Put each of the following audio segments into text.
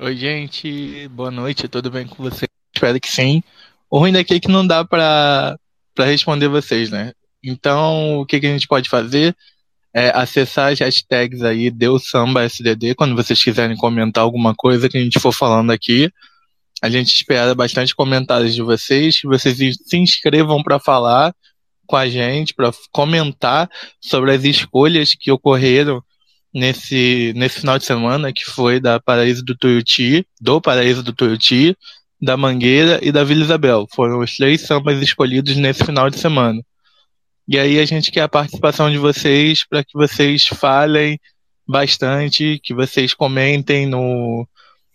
Oi, gente. Boa noite. Tudo bem com vocês? Espero que sim. O ruim daqui é que não dá pra responder vocês, né? Então, o que, que a gente pode fazer é acessar as hashtags aí, Deu Samba SDD, quando vocês quiserem comentar alguma coisa que a gente for falando aqui. A gente espera bastante comentários de vocês, que vocês se inscrevam para falar com a gente, para comentar sobre as escolhas que ocorreram nesse, nesse final de semana, que foi da Paraíso do Tuiuti, do Paraíso do Tuiuti, da Mangueira e da Vila Isabel. Foram os três sambas escolhidos nesse final de semana. E aí a gente quer a participação de vocês para que vocês falem bastante, que vocês comentem no,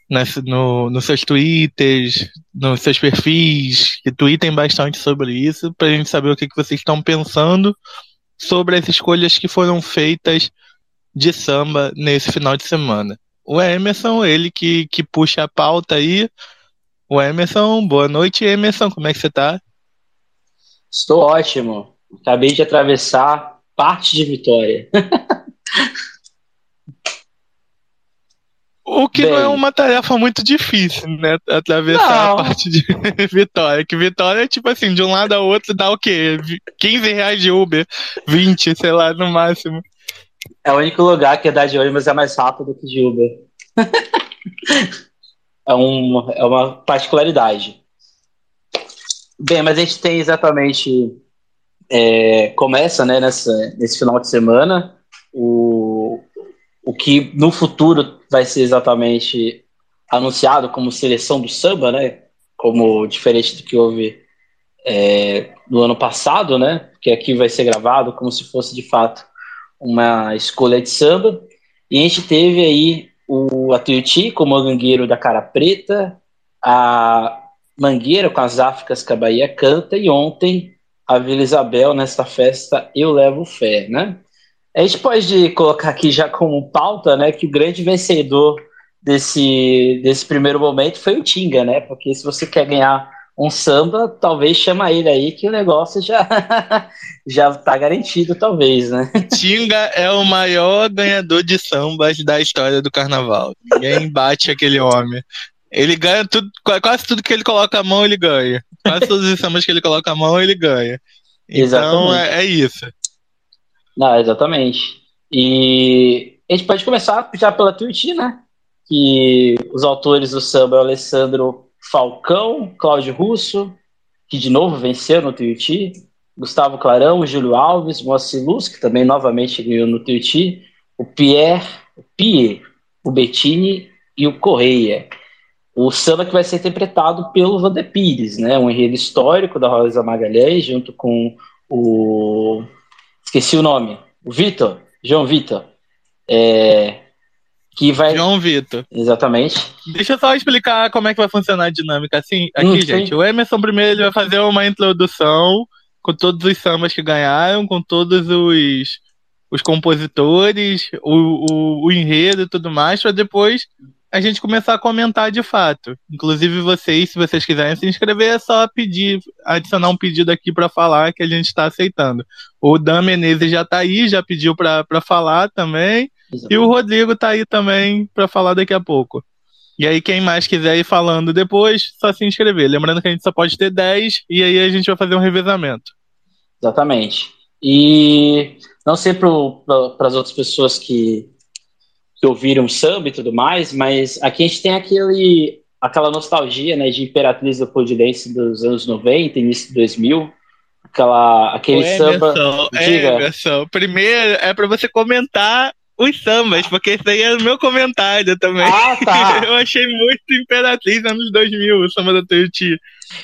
nas, no, nos seus twitters, nos seus perfis, que tweetem bastante sobre isso, para a gente saber o que, que vocês estão pensando sobre as escolhas que foram feitas de samba nesse final de semana. O Emerson, ele que, que puxa a pauta aí. O Emerson, boa noite, Emerson, como é que você tá? Estou ótimo. Acabei de atravessar parte de Vitória. O que Bem, não é uma tarefa muito difícil, né? Atravessar não. a parte de Vitória. Que Vitória é tipo assim, de um lado ao outro dá o quê? 15 reais de Uber, 20, sei lá, no máximo. É o único lugar que andar de ônibus é mais rápido que de Uber. é, um, é uma particularidade. Bem, mas a gente tem exatamente. É, começa né, nessa, nesse final de semana o, o que no futuro vai ser exatamente anunciado como seleção do samba, né? Como diferente do que houve é, no ano passado, né? Que aqui vai ser gravado como se fosse de fato uma escolha de samba. E a gente teve aí o Atuiuti como mangueiro da cara preta, a Mangueira com as Áfricas que a Bahia canta, e ontem a Vila Isabel nesta festa Eu Levo Fé, né? A gente pode colocar aqui já como pauta, né, que o grande vencedor desse, desse primeiro momento foi o Tinga, né? Porque se você quer ganhar um samba, talvez chama ele aí que o negócio já já tá garantido, talvez, né? Tinga é o maior ganhador de sambas da história do carnaval. Ninguém bate aquele homem. Ele ganha tudo, quase tudo que ele coloca a mão, ele ganha. Quase todos os sambas que ele coloca a mão, ele ganha. Então é, é, isso. Não, exatamente. E a gente pode começar já pela Tuiuti, né? Que os autores do samba é o Alessandro Falcão, Cláudio Russo, que de novo venceu no Tuiuti, Gustavo Clarão, Júlio Alves, Moacir Luz, que também novamente ganhou no Tuiuti, o Pierre, o Pierre, o Bettini e o Correia. O samba que vai ser interpretado pelo Vander Pires, né? um enredo histórico da Rosa Magalhães, junto com o. Esqueci o nome, o Vitor, João Vitor. É, que vai. João Vitor. Exatamente. Deixa eu só explicar como é que vai funcionar a dinâmica. Assim, aqui, hum, gente, o Emerson primeiro ele vai fazer uma introdução com todos os sambas que ganharam, com todos os, os compositores, o, o, o enredo e tudo mais, para depois a gente começar a comentar de fato. Inclusive vocês, se vocês quiserem se inscrever, é só pedir, adicionar um pedido aqui para falar que a gente está aceitando. O Dan Menezes já está aí, já pediu para falar também. Exatamente. E o Rodrigo tá aí também para falar daqui a pouco. E aí, quem mais quiser ir falando depois, só se inscrever. Lembrando que a gente só pode ter 10 e aí a gente vai fazer um revezamento. Exatamente. E não sei para as outras pessoas que, que ouviram samba e tudo mais, mas aqui a gente tem aquele, aquela nostalgia né, de Imperatriz do Podilense dos anos 90, início de 2000. Aquela, aquele Ô, samba. Diga. Emerson, primeiro é para você comentar os sambas, porque esse aí é o meu comentário também. Ah, tá. Eu achei muito Imperatriz anos 2000, o samba da Tuiuti.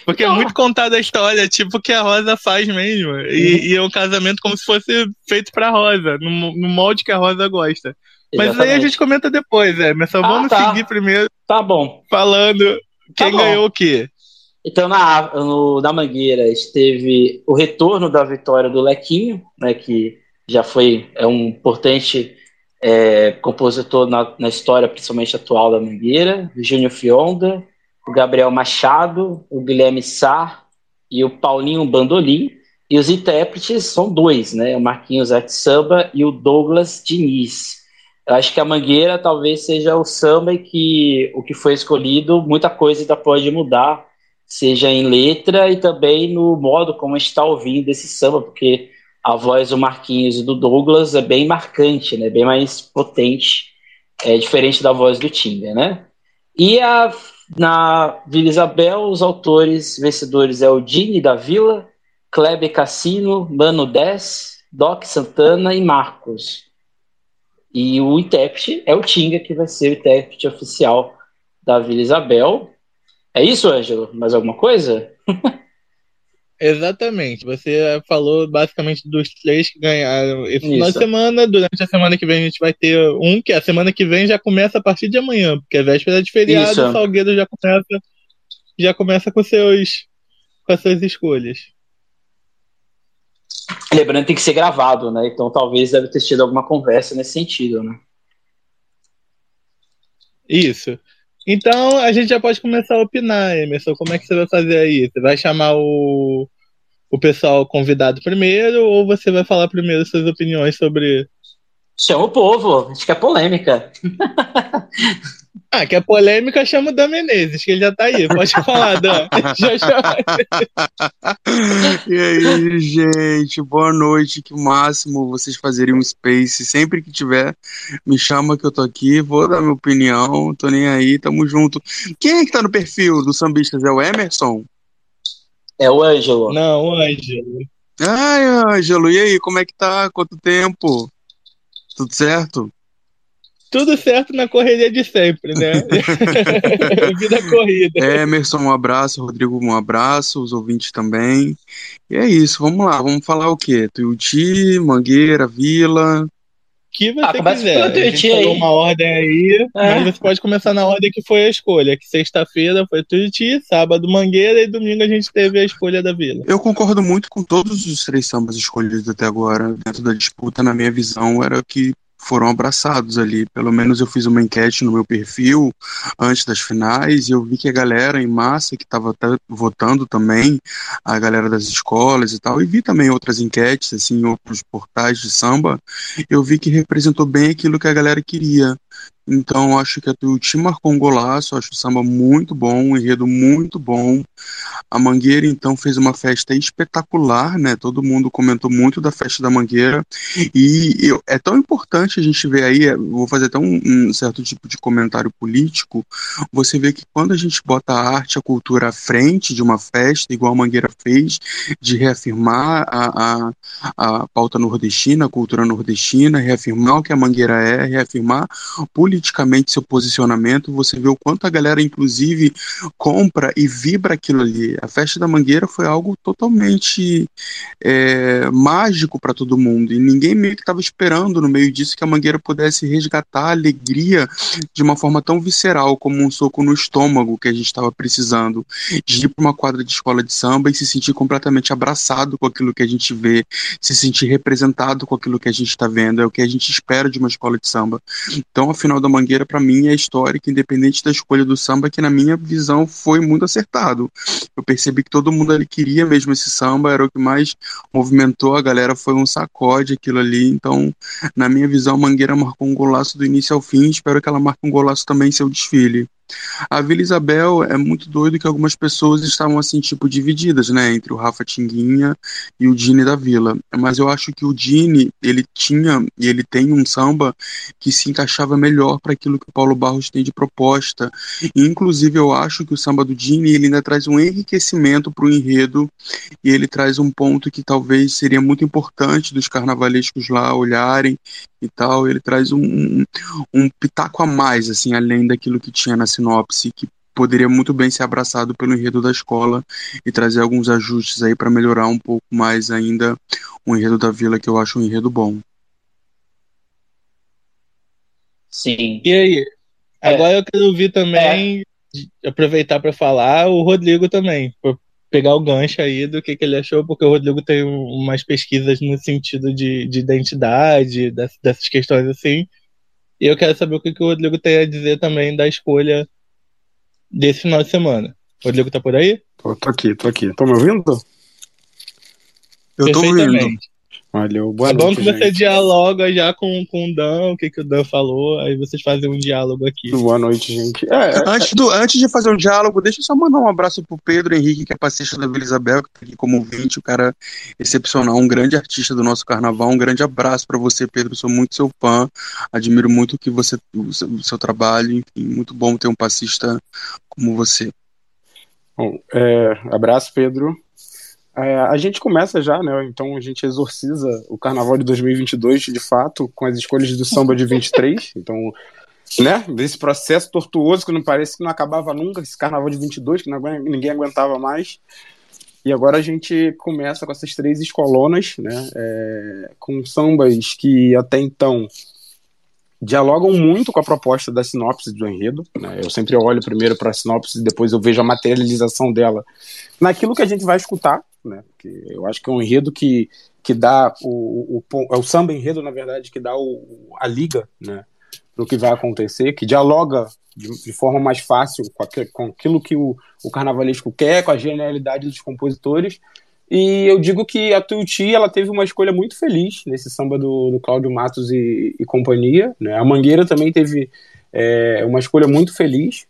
Porque é muito contada a história, tipo que a Rosa faz mesmo. Uhum. E, e, é um casamento como se fosse feito pra Rosa, no, no molde que a Rosa gosta. Mas Exatamente. aí a gente comenta depois, é. Mas só ah, vamos tá. seguir primeiro. Tá bom. Falando tá quem tá ganhou o quê. Então, na, no, na Mangueira, esteve o retorno da vitória do Lequinho, né, que já foi é um importante é, compositor na, na, história, principalmente atual da Mangueira, Júnior Fionda, o Gabriel Machado, o Guilherme Sá e o Paulinho Bandolim. E os intérpretes são dois, né? O Marquinhos Samba e o Douglas Diniz. Eu acho que a Mangueira talvez seja o samba que o que foi escolhido, muita coisa ainda pode mudar, seja em letra e também no modo como a gente está ouvindo esse samba, porque a voz do Marquinhos e do Douglas é bem marcante, né? Bem mais potente, é diferente da voz do Tinga, né? E a, na Vila Isabel, os autores vencedores é o Dini da Vila, Kleber Cassino, Mano 10, Doc Santana e Marcos. E o intérprete é o Tinga, que vai ser o intérprete oficial da Vila Isabel. É isso, Ângelo? Mais alguma coisa? Exatamente. Você falou basicamente dos três que ganharam esse Isso. final de semana. Durante a semana que vem a gente vai ter um, que a semana que vem já começa a partir de amanhã, porque é véspera de feriado, Isso. o Salgueiro já começa, já começa com, seus, com as suas escolhas. Lembrando que tem que ser gravado, né? Então talvez deve ter tido alguma conversa nesse sentido, né? Isso. Então a gente já pode começar a opinar, Emerson. Como é que você vai fazer aí? Você vai chamar o, o pessoal convidado primeiro ou você vai falar primeiro suas opiniões sobre. Chama o povo, acho que é polêmica. Ah, que é polêmica, chama o Dan Menezes, que ele já tá aí. Pode falar, Dan. Já chama. e aí, gente, boa noite. Que máximo vocês fazerem um space. Sempre que tiver, me chama que eu tô aqui, vou dar minha opinião, tô nem aí, tamo junto. Quem é que tá no perfil do Sambistas? É o Emerson? É o Ângelo. Não, o Ângelo. Ai, Ângelo, e aí, como é que tá? Quanto tempo? Tudo certo? Tudo certo na correria de sempre, né? Vida corrida. É, Emerson, um abraço, Rodrigo, um abraço, os ouvintes também. E é isso, vamos lá, vamos falar o quê? Tuiuti, Mangueira, Vila. Que você ah, quiser. A gente falou uma ordem aí, é. mas você pode começar na ordem que foi a escolha. Que sexta-feira foi Tuiuti, sábado Mangueira e domingo a gente teve a escolha da Vila. Eu concordo muito com todos os três sambas escolhidos até agora. Dentro da disputa, na minha visão, era que foram abraçados ali. Pelo menos eu fiz uma enquete no meu perfil antes das finais e eu vi que a galera em massa que estava votando também, a galera das escolas e tal, e vi também outras enquetes, assim, em outros portais de samba, eu vi que representou bem aquilo que a galera queria. Então, acho que a Tuiuti marcou um golaço, acho o samba muito bom, um enredo muito bom. A Mangueira, então, fez uma festa espetacular, né? Todo mundo comentou muito da festa da Mangueira. E eu, é tão importante a gente ver aí, é, vou fazer até um, um, certo tipo de comentário político, você vê que quando a gente bota a arte, a cultura à frente de uma festa, igual a Mangueira fez, de reafirmar a, a, a pauta nordestina, a cultura nordestina, reafirmar o que a Mangueira é, reafirmar politicamente seu posicionamento, você vê o quanto a galera, inclusive, compra e vibra aquilo ali. A festa da Mangueira foi algo totalmente é, mágico para todo mundo, e ninguém meio que estava esperando no meio disso que a Mangueira pudesse resgatar a alegria de uma forma tão visceral como um soco no estômago que a gente estava precisando, de ir para uma quadra de escola de samba e se sentir completamente abraçado com aquilo que a gente vê, se sentir representado com aquilo que a gente está vendo, é o que a gente espera de uma escola de samba. Então, afinal da da Mangueira, para mim, é histórica, independente da escolha do samba, que na minha visão foi muito acertado. Eu percebi que todo mundo ali queria mesmo esse samba, era o que mais movimentou a galera, foi um sacode aquilo ali. Então, na minha visão, a Mangueira marcou um golaço do início ao fim, espero que ela marque um golaço também em seu desfile. A Vila Isabel é muito doido que algumas pessoas estavam assim, tipo, divididas, né, entre o Rafa Tinguinha e o Dini da Vila. Mas eu acho que o Dini, ele tinha e ele tem um samba que se encaixava melhor para aquilo que o Paulo Barros tem de proposta. E, inclusive, eu acho que o samba do Dini, ele ainda traz um enriquecimento para o enredo e ele traz um ponto que talvez seria muito importante dos carnavalescos lá olharem e tal. Ele traz um, um, um pitaco a mais, assim, além daquilo que tinha na sinopse, que poderia muito bem ser abraçado pelo enredo da escola e trazer alguns ajustes aí para melhorar um pouco mais ainda o enredo da vila, que eu acho um enredo bom. Sim. E aí? É. Agora eu quero ouvir também, é. aproveitar para falar, o Rodrigo também, pegar o gancho aí do que, que ele achou, porque o Rodrigo tem umas pesquisas no sentido de, de identidade, dessas, dessas questões assim. E eu quero saber o que, que o Rodrigo tem a dizer também da escolha desse final de semana. O Rodrigo tá por aí? Tô, tô aqui, tô aqui. Tô me ouvindo? Eu tô ouvindo. Valeu, boa é noite. É bom que gente. você dialoga já com, com o Dan, o que, que o Dan falou, aí vocês fazem um diálogo aqui. Boa noite, gente. É, é, antes, do, antes de fazer um diálogo, deixa eu só mandar um abraço pro Pedro Henrique, que é passista da Vila Isabel, que tá aqui como ouvinte, o cara excepcional, um grande artista do nosso carnaval. Um grande abraço para você, Pedro. Sou muito seu fã, admiro muito que você, o seu, o seu trabalho, enfim, muito bom ter um passista como você. Bom, é, abraço, Pedro. É, a gente começa já, né? Então a gente exorciza o carnaval de 2022, de fato, com as escolhas do samba de 23. Então, né? Desse processo tortuoso que não parece que não acabava nunca, esse carnaval de 22, que não, ninguém aguentava mais. E agora a gente começa com essas três escolonas, né? É, com sambas que até então dialogam muito com a proposta da sinopse do enredo. Né? Eu sempre olho primeiro para a sinopse e depois eu vejo a materialização dela naquilo que a gente vai escutar. Né? Porque eu acho que é um enredo que, que dá o, o, é o samba enredo, na verdade, que dá o, a liga né? para o que vai acontecer, que dialoga de, de forma mais fácil com, com aquilo que o, o carnavalesco quer, com a genialidade dos compositores e eu digo que a Tuiuti ela teve uma escolha muito feliz nesse samba do, do Cláudio Matos e, e companhia. Né? A Mangueira também teve é, uma escolha muito feliz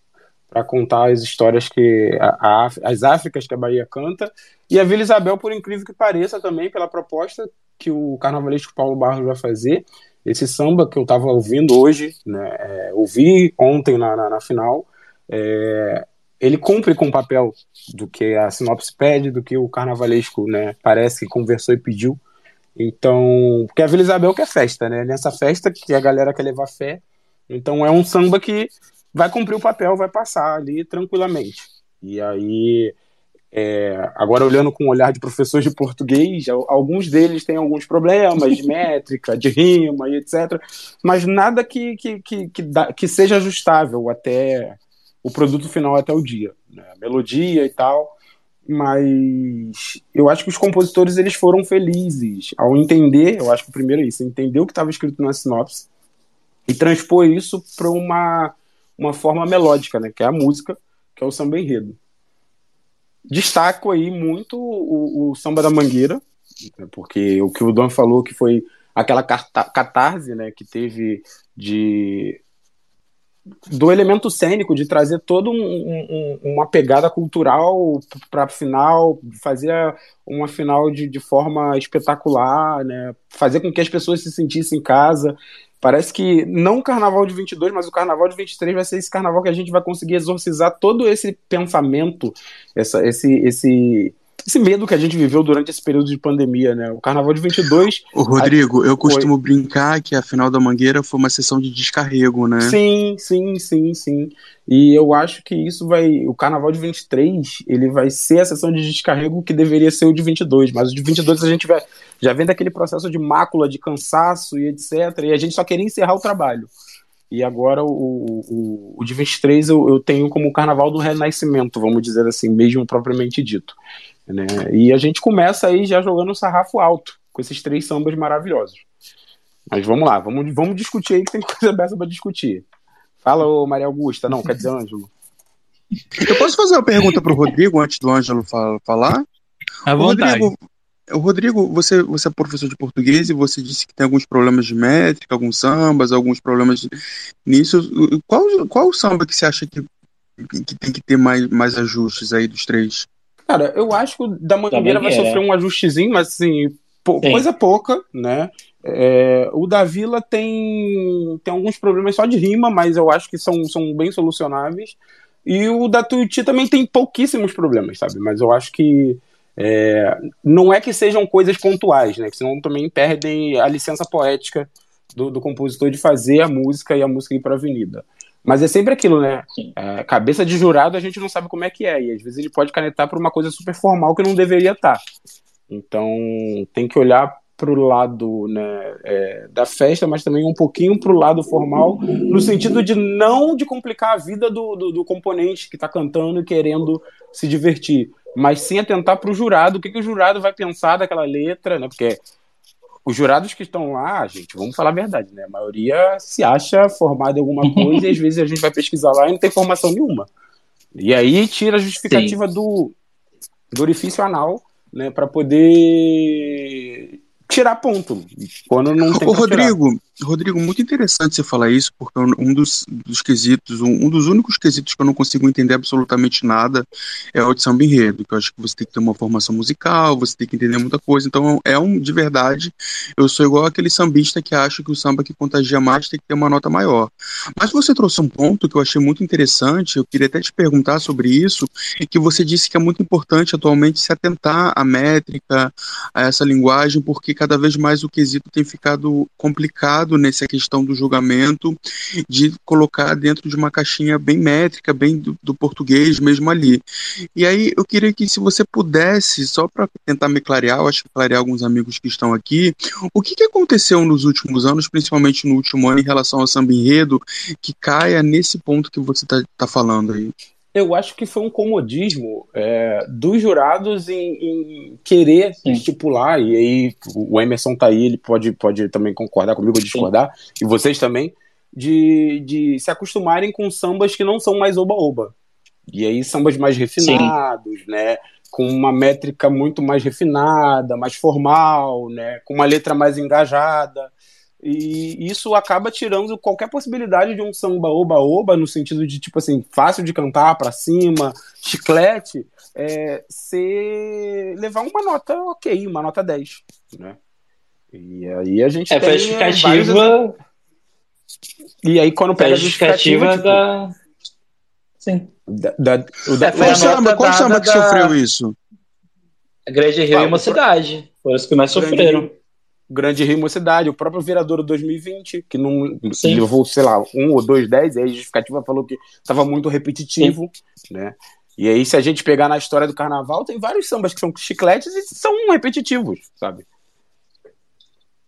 para contar as histórias que a, a, as Áfricas que a Bahia canta. E a Vila Isabel, por incrível que pareça, também pela proposta que o carnavalesco Paulo Barros vai fazer. Esse samba que eu estava ouvindo hoje, né, é, ouvi ontem na, na, na final, é, ele cumpre com o papel do que a sinopse pede, do que o carnavalesco, né, parece que conversou e pediu. Então, porque a Vila Isabel quer festa, né? Nessa festa que a galera quer levar fé. Então é um samba que vai cumprir o papel, vai passar ali tranquilamente. E aí, é, agora olhando com o olhar de professores de português, alguns deles têm alguns problemas de métrica, de rima e etc. Mas nada que, que, que, que, dá, que seja ajustável até o produto final até o dia, né? melodia e tal. Mas eu acho que os compositores eles foram felizes ao entender, eu acho que o primeiro é isso, entender o que estava escrito na sinopse e transpor isso para uma, uma forma melódica, né, que é a música, que é o samba enredo. Destaco aí muito o, o samba da Mangueira, né, porque o que o Don falou que foi aquela catarse, né, que teve de do elemento cênico, de trazer toda um, um, uma pegada cultural para a final, fazer uma final de, de forma espetacular, né? fazer com que as pessoas se sentissem em casa. Parece que não o carnaval de 22, mas o carnaval de 23 vai ser esse carnaval que a gente vai conseguir exorcizar todo esse pensamento, essa, esse, esse, esse medo que a gente viveu durante esse período de pandemia, né? O Carnaval de 22... Ô, Rodrigo, a... eu costumo brincar que a final da Mangueira foi uma sessão de descarrego, né? Sim, sim, sim, sim. E eu acho que isso vai... O Carnaval de 23, ele vai ser a sessão de descarrego que deveria ser o de 22, mas o de 22 a gente vai... já vem daquele processo de mácula, de cansaço e etc, e a gente só queria encerrar o trabalho. E agora o, o, o de 23 eu, eu tenho como o Carnaval do Renascimento, vamos dizer assim, mesmo propriamente dito. Né? E a gente começa aí já jogando o sarrafo alto com esses três sambas maravilhosos. Mas vamos lá, vamos, vamos discutir aí que tem coisa dessa para discutir. Fala, ô Maria Augusta, não, quer dizer Ângelo. Eu posso fazer uma pergunta para o Rodrigo antes do Ângelo falar? À vontade. Rodrigo, Rodrigo, você, você é professor de português e você disse que tem alguns problemas de métrica, alguns sambas, alguns problemas nisso. Qual, qual samba que você acha que, que tem que ter mais, mais ajustes aí dos três? Cara, eu acho que o da Mangueira vai sofrer um ajustezinho, mas assim, coisa pouca, né? É, o da Vila tem, tem alguns problemas só de rima, mas eu acho que são, são bem solucionáveis. E o da Tuiuti também tem pouquíssimos problemas, sabe? Mas eu acho que é, não é que sejam coisas pontuais, né? Que senão também perdem a licença poética do, do compositor de fazer a música e a música ir para a avenida. Mas é sempre aquilo, né? É, cabeça de jurado a gente não sabe como é que é. E às vezes ele pode canetar por uma coisa super formal que não deveria estar. Tá. Então tem que olhar para o lado né, é, da festa, mas também um pouquinho para o lado formal, no sentido de não de complicar a vida do, do, do componente que está cantando e querendo se divertir, mas sim atentar para o jurado, o que, que o jurado vai pensar daquela letra, né? Porque os jurados que estão lá, gente, vamos falar a verdade, né? A maioria se acha formada em alguma coisa e às vezes a gente vai pesquisar lá e não tem formação nenhuma. E aí tira a justificativa do, do orifício anal, né, para poder tirar ponto. Quando não tem Ô, Rodrigo, Rodrigo, muito interessante você falar isso, porque um dos, dos quesitos, um, um, dos únicos quesitos que eu não consigo entender absolutamente nada é o de samba enredo, que eu acho que você tem que ter uma formação musical, você tem que entender muita coisa. Então, é um, de verdade, eu sou igual aquele sambista que acha que o samba que contagia mais tem que ter uma nota maior. Mas você trouxe um ponto que eu achei muito interessante, eu queria até te perguntar sobre isso, e que você disse que é muito importante atualmente se atentar à métrica, a essa linguagem, porque cada vez mais o quesito tem ficado complicado nessa questão do julgamento, de colocar dentro de uma caixinha bem métrica, bem do, do português mesmo ali. E aí eu queria que se você pudesse, só para tentar me clarear, eu acho que clarear alguns amigos que estão aqui, o que, que aconteceu nos últimos anos, principalmente no último ano, em relação ao samba enredo, que caia nesse ponto que você está tá falando aí? Eu acho que foi um comodismo é, dos jurados em, em querer Sim. estipular, e aí o Emerson tá aí, ele pode, pode também concordar comigo ou discordar, Sim. e vocês também, de, de se acostumarem com sambas que não são mais oba-oba. E aí sambas mais refinados, Sim. né? Com uma métrica muito mais refinada, mais formal, né? Com uma letra mais engajada. E isso acaba tirando qualquer possibilidade de um samba oba-oba, no sentido de, tipo assim, fácil de cantar para cima, chiclete, é, ser, levar uma nota ok, uma nota 10, né? E aí a gente é, tem... É, justificativa... Vários... E aí quando pega a justificativa... Tipo, da... Sim. Da, da, da, é, qual samba, qual samba que da... sofreu isso? A Grande Rio ah, e uma cidade. Foram os que mais sofreram. Grande Rio Mocidade, o próprio vereador 2020, que não Sim. levou, sei lá, um ou dois dez, e a justificativa falou que estava muito repetitivo, Sim. né? E aí, se a gente pegar na história do carnaval, tem vários sambas que são chicletes e são repetitivos, sabe?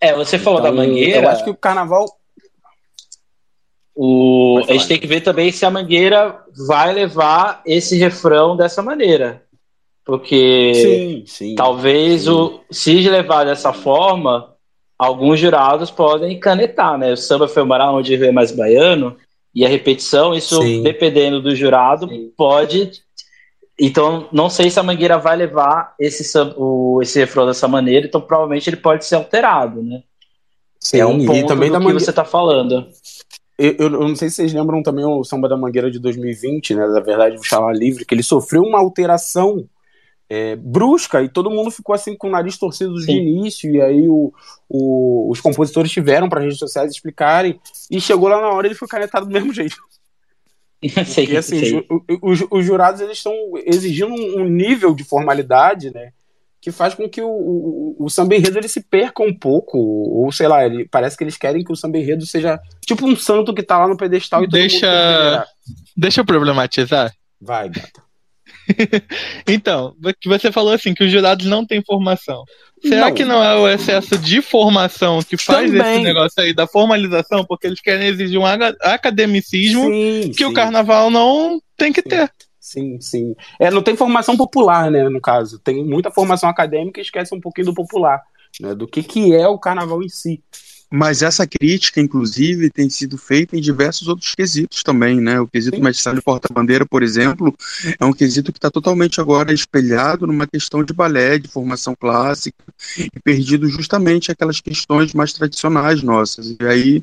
É, você falou então, da Mangueira. Eu acho que o carnaval. O... A gente tem que ver também se a Mangueira vai levar esse refrão dessa maneira. Porque sim, sim, talvez sim. o se levar dessa forma, alguns jurados podem canetar, né? O samba foi morar onde é mais baiano, e a repetição, isso dependendo do jurado, pode. Então, não sei se a Mangueira vai levar esse, o, esse refrão dessa maneira, então provavelmente ele pode ser alterado, né? Sim, é um ponto e também do da que você está falando. Eu, eu, não sei se vocês lembram também o Samba da Mangueira de 2020, né? Da verdade, o Chamar Livre, que ele sofreu uma alteração é, brusca e todo mundo ficou assim com o nariz torcido de início e aí o, o, os compositores tiveram para as redes sociais explicarem e chegou lá na hora ele foi canetado do mesmo jeito. Porque assim os, os, jurados eles estão exigindo um, nível de formalidade né que faz com que o, o, o samba enredo ele se perca um pouco ou sei lá ele parece que eles querem que o samba enredo seja tipo um santo que tá lá no pedestal e deixa deixa eu problematizar. Vai gata então, que você falou assim que os jurados não têm formação. Será não. que não é o excesso de formação que faz Também. esse negócio aí da formalização? Porque eles querem exigir um academicismo sim, que sim. o carnaval não tem que ter. Sim, sim. É, não tem formação popular, né, no caso. Tem muita formação acadêmica e esquece um pouquinho do popular, né, do que, que é o carnaval em si. Mas essa crítica, inclusive, tem sido feita em diversos outros quesitos também, né? O quesito Sim. magistrado de porta-bandeira, por exemplo, é um quesito que está totalmente agora espelhado numa questão de balé, de formação clássica, e perdido justamente aquelas questões mais tradicionais nossas. E aí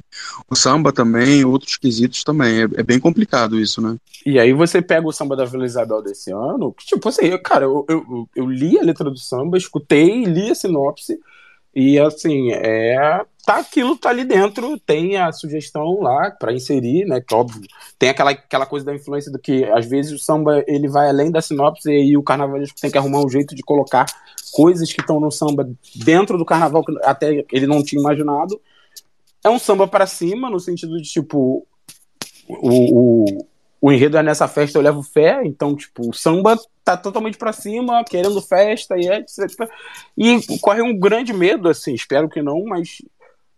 o samba também, outros quesitos também. É, é bem complicado isso, né? E aí você pega o samba da Vila Isabel desse ano, que tipo assim, cara, eu, eu, eu li a letra do samba, escutei, li a sinopse, e assim, é tá aquilo tá ali dentro, tem a sugestão lá para inserir, né? Que óbvio, tem aquela, aquela coisa da influência do que às vezes o samba ele vai além da sinopse e o carnavalesco tem que arrumar um jeito de colocar coisas que estão no samba dentro do carnaval que até ele não tinha imaginado. É um samba para cima, no sentido de tipo o, o, o enredo é nessa festa eu levo fé, então tipo, o samba tá totalmente para cima, querendo festa e etc. E corre um grande medo assim, espero que não, mas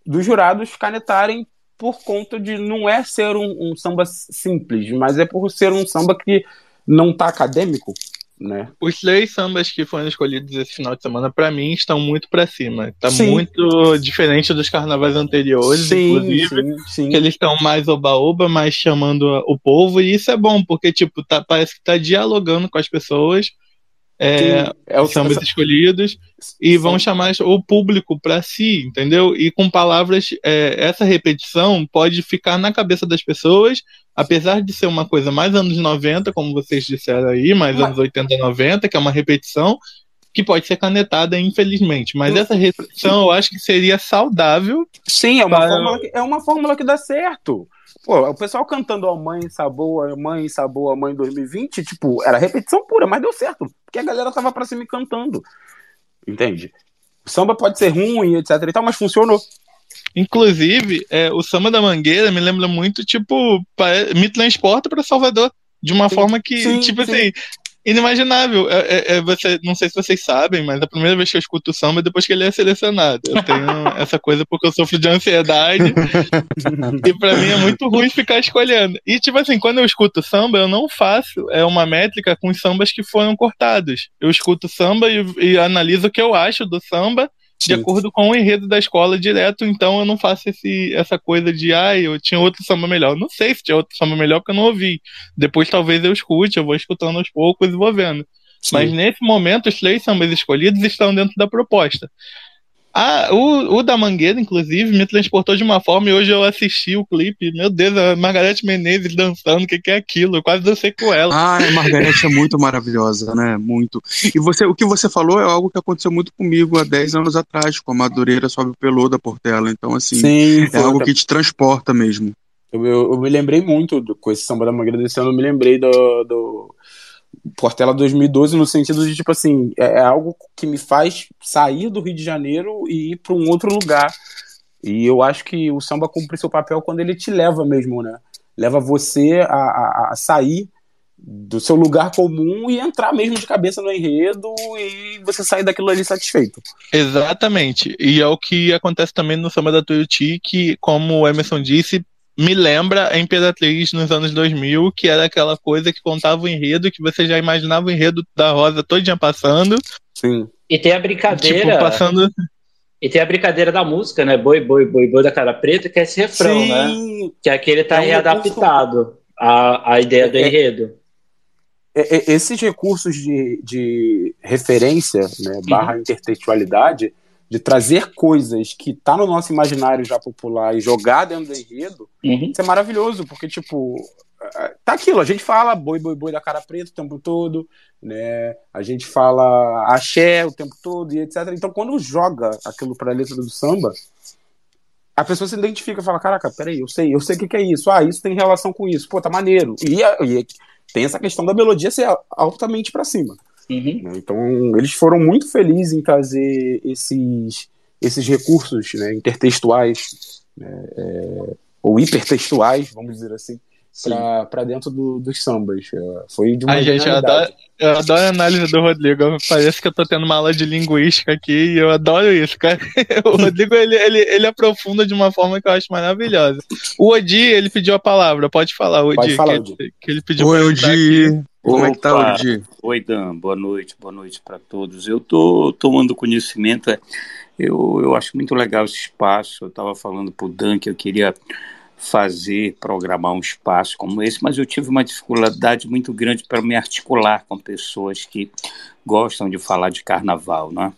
dos jurados canetarem por conta de não é ser um, um, samba simples, mas é por ser um samba que não tá acadêmico, né? Os três sambas que foram escolhidos esse final de semana, para mim, estão muito para cima. Tá sim. muito diferente dos carnavais anteriores, sim, inclusive. Sim. Que eles estão mais oba-oba, mais chamando o povo, e isso é bom, porque, tipo, tá, parece que tá dialogando com as pessoas é, é os sambas escolhidos e vão chamar o público para si, entendeu? E com palavras, é, essa repetição pode ficar na cabeça das pessoas, apesar de ser uma coisa mais anos 90, como vocês disseram aí, mais Mas... anos 80, 90, que é uma repetição que pode ser canetada, infelizmente. Mas essa repetição eu acho que seria saudável. Sim, é uma, para... fórmula, que, é uma fórmula que dá certo. Pô, o pessoal cantando a mãe sabor, a mãe sabor, a mãe 2020, tipo, era repetição pura, mas deu certo, porque a galera tava pra cima cantando. Entende? O samba pode ser ruim, etc e tal, mas funcionou. Inclusive, é, o samba da Mangueira me lembra muito, tipo, me transporta para Salvador. De uma sim, forma que, sim, tipo sim. assim, inimaginável. É, é, é, você, não sei se vocês sabem, mas a primeira vez que eu escuto o samba é depois que ele é selecionado. Eu tenho essa coisa porque eu sofro de ansiedade e para mim é muito ruim ficar escolhendo. E tipo assim, quando eu escuto samba, eu não faço é uma métrica com os sambas que foram cortados. Eu escuto samba e, e analiso o que eu acho do samba de acordo com o enredo da escola direto, então eu não faço esse, essa coisa de, ah, eu tinha outro samba melhor. Não sei se tinha outro samba melhor porque eu não ouvi. Depois talvez eu escute, eu vou escutando aos poucos e vou vendo. Sim. Mas nesse momento, os três sambas escolhidos estão dentro da proposta. Ah, o, o da Mangueira, inclusive, me transportou de uma forma e hoje eu assisti o clipe. Meu Deus, a Margarete Menezes dançando, o que, que é aquilo? Eu quase dancei com ela. Ah, a Margarete é muito maravilhosa, né? Muito. E você, o que você falou é algo que aconteceu muito comigo há 10 anos atrás, com a Madureira sobe o pelô da Portela. Então, assim, Sim, é algo que te transporta mesmo. Eu, eu, eu, me lembrei muito do, com esse samba da Mangueira desse ano, eu me lembrei do, do Portela 2012 no sentido de tipo assim é, é algo que me faz sair do Rio de Janeiro e ir para um outro lugar e eu acho que o samba cumpre seu papel quando ele te leva mesmo né leva você a, a, a sair do seu lugar comum e entrar mesmo de cabeça no enredo e você sair daquilo ali satisfeito. Exatamente. E é o que acontece também no samba da Tuiuti, que, como o Emerson disse, me lembra a Imperatriz nos anos 2000, que era aquela coisa que contava o enredo, que você já imaginava o enredo da Rosa todinha passando. Sim. E tem a brincadeira. Tipo, passando. E tem a brincadeira da música, né? Boi, boi, boi, boi da cara preta, que é esse refrão, Sim. né? Que aquele tá é um readaptado à, à ideia do é, enredo. É, é, esses recursos de, de referência, né, barra uhum. intertextualidade, de trazer coisas que tá no nosso imaginário já popular e jogar dentro do enredo, uhum. isso é maravilhoso, porque, tipo, tá aquilo, a gente fala boi, boi, boi da cara preta o tempo todo, né? A gente fala axé o tempo todo e etc. Então, quando joga aquilo pra letra do samba, a pessoa se identifica e fala, caraca, peraí, eu sei, eu sei o que, que é isso. Ah, isso tem relação com isso. Pô, tá maneiro. E, e tem essa questão da melodia ser altamente para cima. Uhum. Né? Então, eles foram muito felizes em trazer esses, esses recursos né, intertextuais, né, é, ou hipertextuais, vamos dizer assim, para dentro do, dos sambas. É, foi de uma Ai, gente, eu adoro, eu adoro a análise do Rodrigo. Parece que eu tô tendo uma aula de linguística aqui e eu adoro isso, cara. O Rodrigo, ele, ele, ele aprofunda de uma forma que eu acho maravilhosa. O Odi, ele pediu a palavra. Pode falar, Odi. Pode falar, que, Odi. que ele pediu Oi, Odi. Como é que tá? Oi, Dan. Boa noite. Boa noite para todos. Eu tô tomando conhecimento. É, eu, eu acho muito legal esse espaço. Eu estava falando pro Dan que eu queria fazer, programar um espaço como esse, mas eu tive uma dificuldade muito grande para me articular com pessoas que gostam de falar de carnaval, né?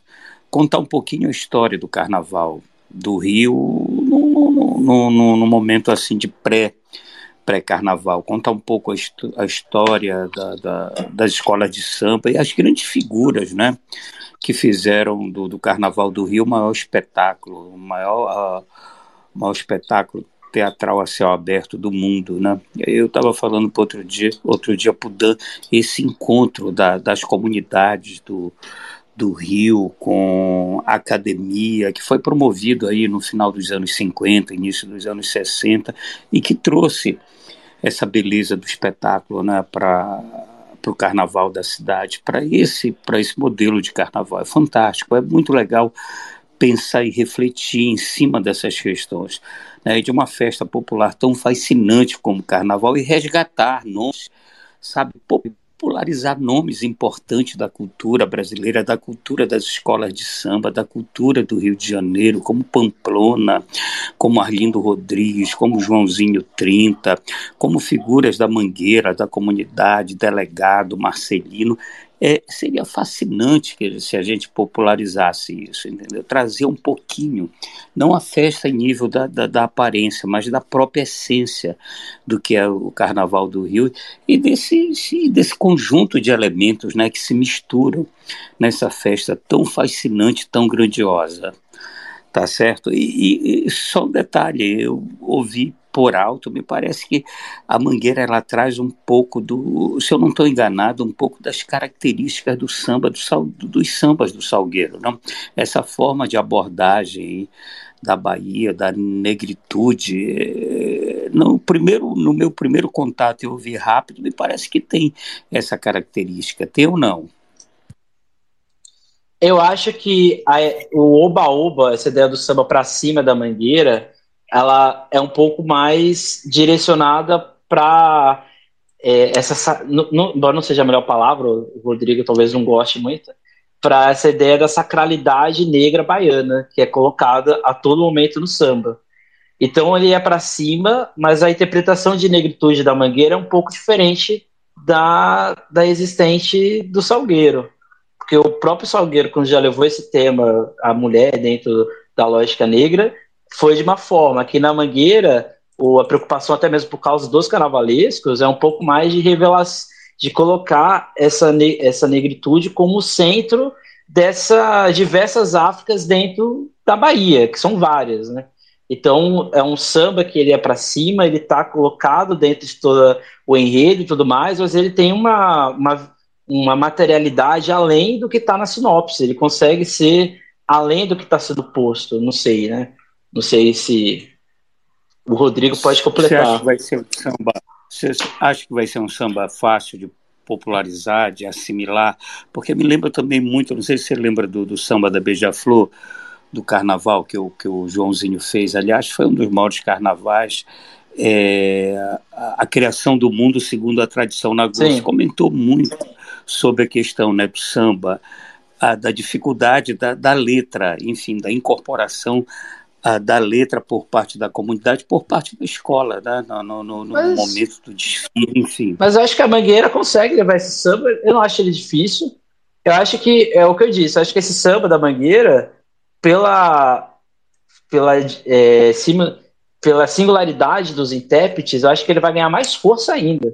Contar um pouquinho a história do carnaval do Rio no, no, no, no momento assim de pré pré-carnaval, contar um pouco a, a história da, da, das escolas de samba e as grandes figuras, né, que fizeram do, do Carnaval do Rio o maior espetáculo, o maior, uh, maior espetáculo teatral a céu aberto do mundo, né? Eu estava falando para outro dia, outro dia para Dan, esse encontro da, das comunidades do, do Rio com a academia, que foi promovido aí no final dos anos 50, início dos anos 60, e que trouxe essa beleza do espetáculo né, para o carnaval da cidade, para esse, esse modelo de carnaval. É fantástico, é muito legal pensar e refletir em cima dessas questões né, de uma festa popular tão fascinante como o Carnaval e resgatar nomes, sabe, popularizar nomes importantes da cultura brasileira, da cultura das escolas de samba, da cultura do Rio de Janeiro, como Pamplona, como Arlindo Rodrigues, como Joãozinho 30, como figuras da Mangueira, da comunidade, delegado, Marcelino. É, seria fascinante se a gente popularizasse isso, entendeu? Trazer um pouquinho, não a festa em nível da, da, da aparência, mas da própria essência do que é o Carnaval do Rio e desse, desse conjunto de elementos né, que se misturam nessa festa tão fascinante, tão grandiosa. Tá certo? E, e só um detalhe, eu ouvi por alto, me parece que a Mangueira ela traz um pouco do, se eu não estou enganado, um pouco das características do samba, do, dos sambas do Salgueiro, não? Essa forma de abordagem da Bahia, da negritude. Eh, no, primeiro, no meu primeiro contato eu ouvi rápido, me parece que tem essa característica. Tem ou não? Eu acho que a, o oba-oba, essa ideia do samba para cima da mangueira, ela é um pouco mais direcionada para é, essa. Embora não seja a melhor palavra, o Rodrigo talvez não goste muito, para essa ideia da sacralidade negra baiana, que é colocada a todo momento no samba. Então ele é para cima, mas a interpretação de negritude da Mangueira é um pouco diferente da, da existente do Salgueiro. Porque o próprio Salgueiro, quando já levou esse tema, a mulher dentro da lógica negra, foi de uma forma que na Mangueira, ou a preocupação até mesmo por causa dos carnavalescos, é um pouco mais de revelação, de colocar essa, essa negritude como centro dessas diversas Áfricas dentro da Bahia, que são várias, né? Então, é um samba que ele é para cima, ele está colocado dentro de todo o enredo e tudo mais, mas ele tem uma, uma, uma materialidade além do que está na sinopse. Ele consegue ser além do que está sendo posto. Não sei, né? Não sei se o Rodrigo pode completar. Você acha que vai ser um samba? Você acha que vai ser um samba fácil de popularizar, de assimilar? Porque me lembra também muito, não sei se você lembra do, do samba da Beija-Flor, do carnaval que o, que o Joãozinho fez. Aliás, foi um dos maiores carnavais. É, a, a, criação do mundo segundo a tradição na Você comentou muito sobre a questão né, do samba, a, da dificuldade da, da letra, enfim, da incorporação a, da letra por parte da comunidade, por parte da escola, né? no, no, no mas, momento do desfile, enfim. Mas eu acho que a Mangueira consegue levar esse samba, eu não acho ele difícil. Eu acho que, é o que eu disse, eu acho que esse samba da Mangueira, pela, pela, é, cima, pela singularidade dos intérpretes, eu acho que ele vai ganhar mais força ainda.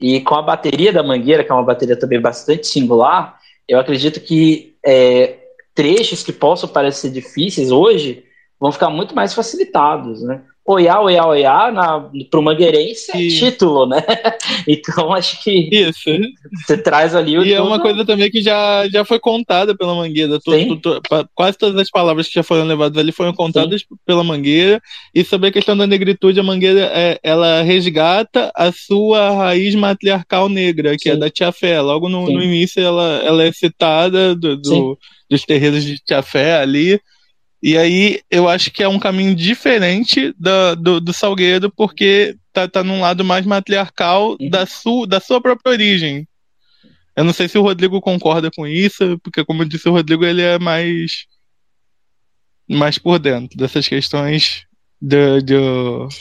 E com a bateria da Mangueira, que é uma bateria também bastante singular, eu acredito que é, trechos que possam parecer difíceis hoje vão ficar muito mais facilitados, né? Oiá, oiá, oiá, para o Mangueirense é título, né? Então acho que Isso. você traz ali o. E é uma coisa também que já, já foi contada pela Mangueira. quase todas as palavras que já foram levadas ali foram contadas Sim. pela Mangueira. E sobre a questão da negritude, a Mangueira é, ela resgata a sua raiz matriarcal negra, que é Sim. é da Tia Fé. Logo no, no início ela, ela é citada do, do dos terreiros de Tia Fé ali. E aí eu acho que é um caminho diferente do, do, do Salgueiro, porque tá, tá num lado mais matriarcal uhum. da, su, da sua própria origem. Eu não sei se o Rodrigo concorda com isso, porque como eu disse, o Rodrigo ele é mais mais por dentro dessas questões de, de,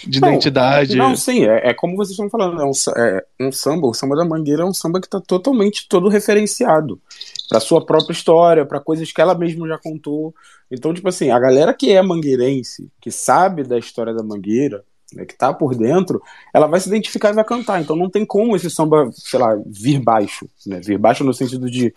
de não, identidade. Não, sim, é, é, como vocês estão falando, é um, é um samba, o samba da Mangueira é um samba que está totalmente todo referenciado para sua própria história, para coisas que ela mesma já contou. Então, tipo assim, a galera que é mangueirense, que sabe da história da Mangueira, né, que tá por dentro, ela vai se identificar e vai cantar. Então não tem como esse samba, sei lá, vir baixo, né? Vir baixo no sentido de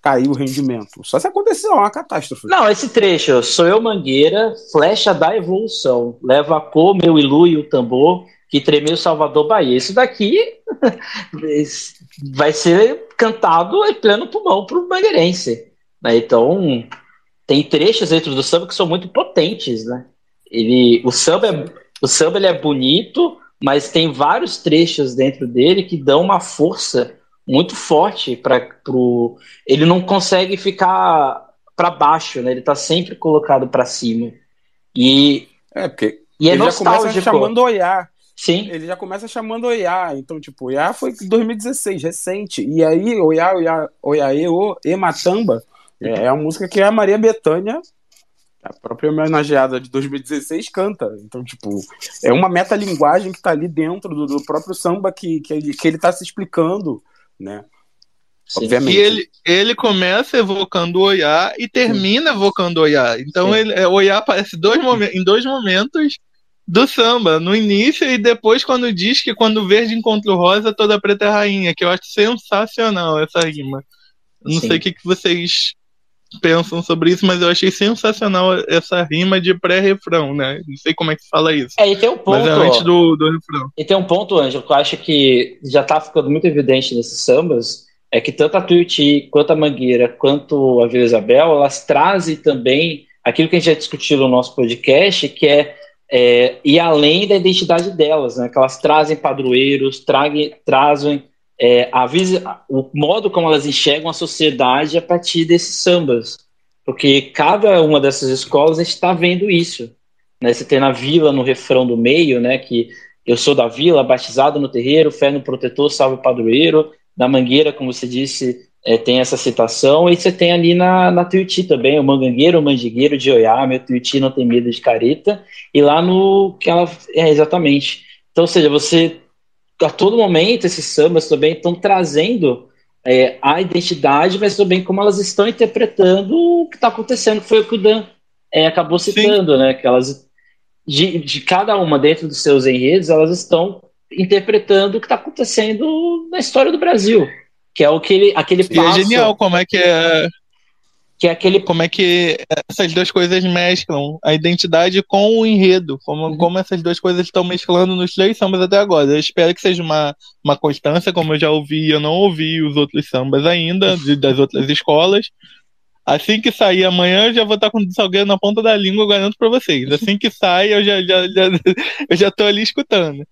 cair o rendimento. Só se acontecer uma catástrofe. Não, esse trecho, sou eu Mangueira, flecha da evolução, leva a cor, meu ilu e o tambor, que tremeu Salvador Bahia. Isso daqui vai ser cantado em pleno pulmão para o mangueirense. Né? Então, tem trechos dentro do samba que são muito potentes. Né? Ele, o samba, é, o samba ele é bonito, mas tem vários trechos dentro dele que dão uma força muito forte para pro ele não consegue ficar para baixo, né? Ele está sempre colocado para cima. E é porque e é ele já começa chamando Oiá. Sim. Ele já começa chamando Oiá. Então, tipo, Oiá foi 2016, recente. E aí, Oiá, Oiá, Oiaê, o Ematamba, é, é a música que a Maria Bethânia, a própria homenageada de 2016, canta. Então, tipo, é uma metalinguagem que tá ali dentro do, do próprio samba que, que, ele, que ele tá se explicando né? Obviamente. E ele, ele começa evocando o Oiá e termina Sim. evocando o Oiá. Então ele, é, o Oiá aparece dois em dois momentos do samba, no início e depois quando diz que quando verde encontra o rosa, toda preta é rainha, que eu acho sensacional essa rima. Não Sim. sei o que, que vocês pensam sobre isso, mas eu achei sensacional essa rima de pré-refrão, né? Não sei como é que se fala isso. É, e tem um ponto. Mas é antes do, do refrão. E tem um ponto, Ângelo, que eu acho que já tá ficando muito evidente nesses sambas, é que tanto a Tuiuti, quanto a Mangueira, quanto a Vila Isabel, elas trazem também aquilo que a gente já discutiu no nosso podcast, que é, é ir além da identidade delas, né? Que elas trazem padroeiros, trazem é, a, o modo como elas enxergam a sociedade a partir desses sambas. Porque cada uma dessas escolas está vendo isso. Né? Você tem na vila, no refrão do meio, né, que eu sou da vila, batizado no terreiro, fé no protetor, salve o padroeiro. Na Mangueira, como você disse, é, tem essa citação. E você tem ali na, na Tuiuti também, o mangangueiro, o mandigueiro de Oiá, meu Tuiuti não tem medo de careta. E lá no que ela. É, exatamente. Então, ou seja, você a todo momento esses sambas também estão trazendo é, a identidade, mas também como elas estão interpretando o que está acontecendo, que foi o que o Dan é, acabou citando, Sim. né? Que elas, de, de cada uma dentro dos seus enredos, elas estão interpretando o que está acontecendo na história do Brasil, que é o que ele, aquele passo. E é genial como é que é que é aquele como é que essas duas coisas mesclam a identidade com o enredo, como, uhum. como essas duas coisas estão mesclando nos três sambas até agora. Eu espero que seja uma, uma constância, como eu já ouvi, eu não ouvi os outros sambas ainda, de, das outras escolas. Assim que sair amanhã, eu já vou estar com o Salgueiro na ponta da língua, eu garanto para vocês. Assim que sai, eu já, já, já, eu já tô ali escutando.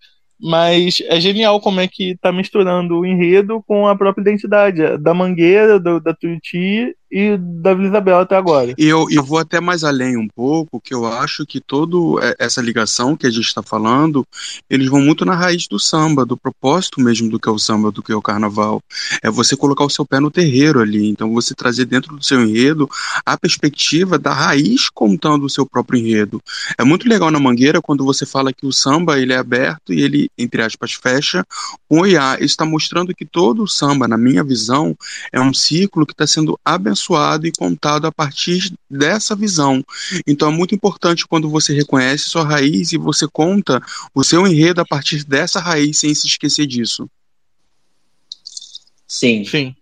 Mas é genial como é que tá misturando o enredo com a própria identidade da Mangueira, do, da Tuiuti e da Vila Isabel até agora. E eu, eu vou até mais além um pouco, que eu acho que toda essa ligação que a gente está falando, eles vão muito na raiz do samba, do propósito mesmo do que é o samba, do que é o carnaval. É você colocar o seu pé no terreiro ali, então você trazer dentro do seu enredo a perspectiva da raiz contando o seu próprio enredo. É muito legal na Mangueira quando você fala que o samba ele é aberto e ele, entre aspas, fecha com o. Isso está mostrando que todo o samba, na minha visão, é um ciclo que está sendo abençoado abençoado e contado a partir dessa visão. Então é muito importante quando você reconhece sua raiz e você conta o seu enredo a partir dessa raiz sem se esquecer disso. Sim. Sim.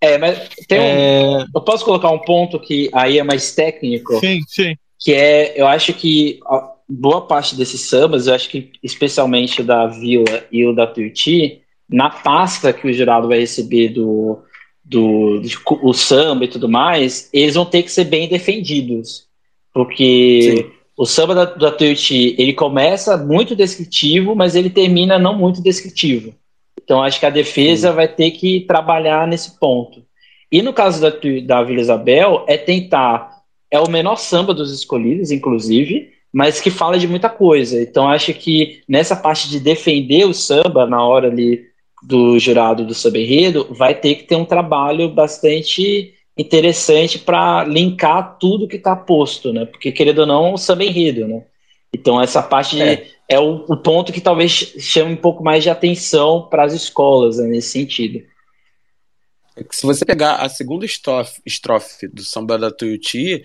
É, mas tem um, é... eu posso colocar um ponto que aí é mais técnico. Sim, sim. Que é, eu acho que boa parte desses sambas, eu acho que especialmente o da Vila e o da Tuiuti, na pasta que o jurado vai receber do, do, do o samba e tudo mais, eles vão ter que ser bem defendidos. Porque Sim. o samba da, da Tuiuti, ele começa muito descritivo, mas ele termina não muito descritivo. Então acho que a defesa Sim. vai ter que trabalhar nesse ponto. E no caso da, da Vila Isabel, é tentar. É o menor samba dos escolhidos, inclusive, mas que fala de muita coisa. Então acho que nessa parte de defender o samba na hora ali do jurado do sub-enredo vai ter que ter um trabalho bastante interessante para linkar tudo que está posto, né? Porque, querendo ou não, o sub-enredo, né? Então, essa parte é, é o, o, ponto que talvez chame um pouco mais de atenção para as escolas, né, nesse sentido. É se você pegar a segunda estrofe, estrofe do Samba da Tuiuti,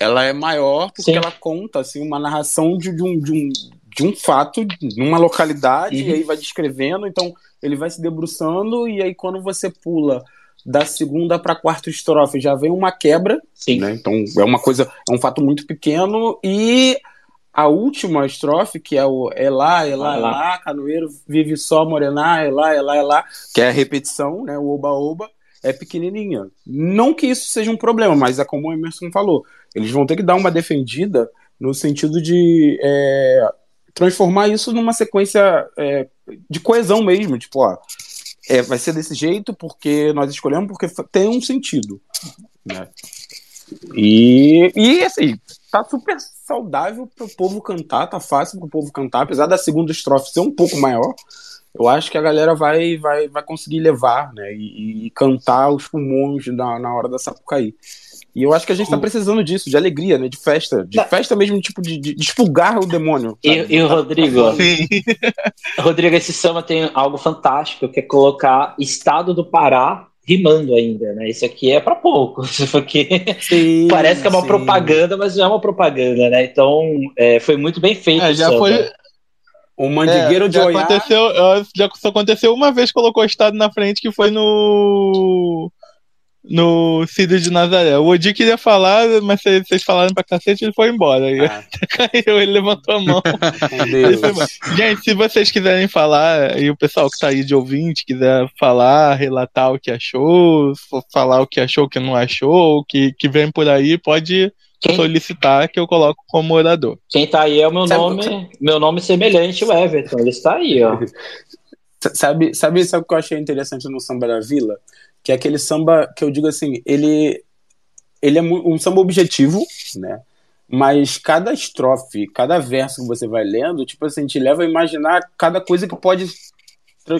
ela é maior porque Sim. ela conta assim, uma narração de, de, um, de, um, de um fato numa localidade, uhum. e aí vai descrevendo, então ele vai se debruçando, e aí quando você pula da segunda para a quarta estrofe já vem uma quebra, Sim. Né? então é uma coisa, é um fato muito pequeno, e a última estrofe, que é o é lá, é lá, é lá, canoeiro vive só morenar, é lá, é lá, é lá, que é a repetição, né, o oba-oba, é pequenininha. Não que isso seja um problema, mas é como o Emerson falou, eles vão ter que dar uma defendida no sentido de é, transformar isso numa sequência é, de coesão mesmo, tipo, ó, é, vai ser desse jeito porque nós escolhemos porque tem um sentido, né? E, e assim, tá super saudável pro povo cantar, tá fácil pro povo cantar, apesar da segunda estrofe ser um pouco maior, eu acho que a galera vai vai, vai conseguir levar, né, e, e cantar os pulmões na, na hora da Sapucaí. E eu acho que a gente está precisando disso, de alegria, né? De festa. De festa mesmo, tipo, de, de, expulgar o demônio. E, e, o Rodrigo? Sim. Rodrigo, esse samba tem algo fantástico, que é colocar Estado do Pará rimando ainda, né? Isso aqui é para pouco, porque sim, parece que é uma sim. propaganda, mas não é uma propaganda, né? Então é, foi muito bem feito. É, já foi. O mandigueiro é, de já aconteceu, já aconteceu uma vez colocou o estado na frente que foi no no Círio de Nazaré. O Odi queria falar, mas vocês falaram pra cacete ele foi embora. Ah. Caiu, ele levantou a mão. Gente, se vocês quiserem falar, e o pessoal que tá aí de ouvinte quiser falar, relatar o que achou, falar o que achou, o que não achou, o que, que vem por aí, pode quem... solicitar que eu coloco como orador. Quem tá aí é o meu sabe, nome, meu nome semelhante, o Everton. Ele está aí, ó. Sabe, sabe, sabe o que eu achei interessante no Samba da Vila? Que é aquele samba que eu digo assim, ele, ele é um samba objetivo, né? Mas cada estrofe, cada verso que você vai lendo, tipo assim, te leva a imaginar cada coisa que pode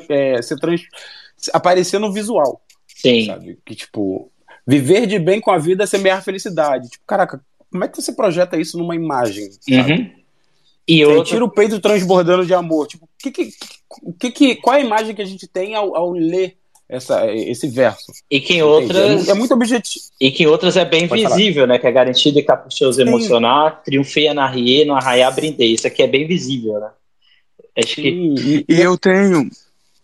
é, ser trans, aparecer no visual. Sim. Sabe? Que, tipo, viver de bem com a vida é semear felicidade. Tipo, caraca, como é que você projeta isso numa imagem? Uhum. E eu tira o peito transbordando de amor. Tipo, que, que, que, que, qual é a imagem que a gente tem ao, ao ler essa, esse verso. E que em outras. É, é, muito objetivo. E que em outras é bem Pode visível, falar. né? Que é garantido a puxoso emocionar, triunfeia na rie, no arraiar brindei. Isso aqui é bem visível, né? Acho que... E, e eu tenho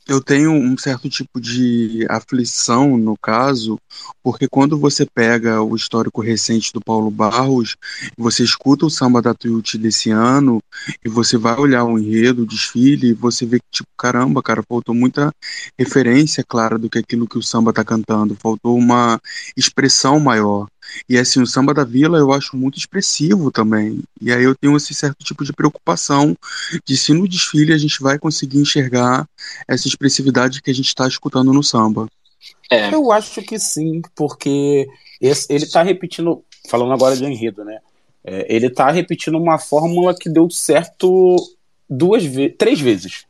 eu tenho um certo tipo de aflição no caso, porque quando você pega o histórico recente do Paulo Barros, você escuta o samba da Tuiuti desse ano, e você vai olhar o enredo, o desfile, e você vê que, tipo, caramba, cara, faltou muita referência clara do que aquilo que o samba tá cantando, faltou uma expressão maior. E assim, o samba da vila eu acho muito expressivo também. E aí eu tenho esse certo tipo de preocupação de se no desfile a gente vai conseguir enxergar essa expressividade que a gente está escutando no samba. É. Eu acho que sim, porque esse, ele está repetindo, falando agora de enredo, né? É, ele está repetindo uma fórmula que deu certo duas vezes, três vezes.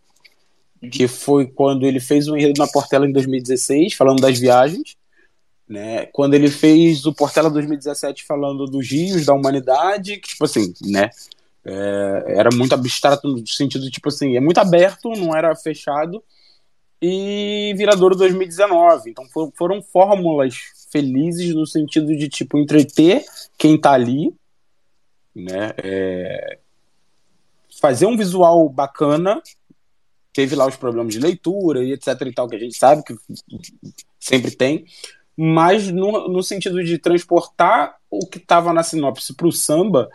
Que foi quando ele fez o enredo na Portela em 2016, falando das viagens né? Quando ele fez o Portela 2017 falando dos rios, da humanidade, que, tipo assim, né? É, era muito abstrato no sentido, tipo assim, é muito aberto, não era fechado. E Viradouro 2019. Então for, foram fórmulas felizes no sentido de, tipo, entreter quem tá ali, né? É, fazer um visual bacana. Teve lá os problemas de leitura e etc e tal, que a gente sabe que sempre tem mas no, no sentido de transportar o que estava na sinopse para o samba,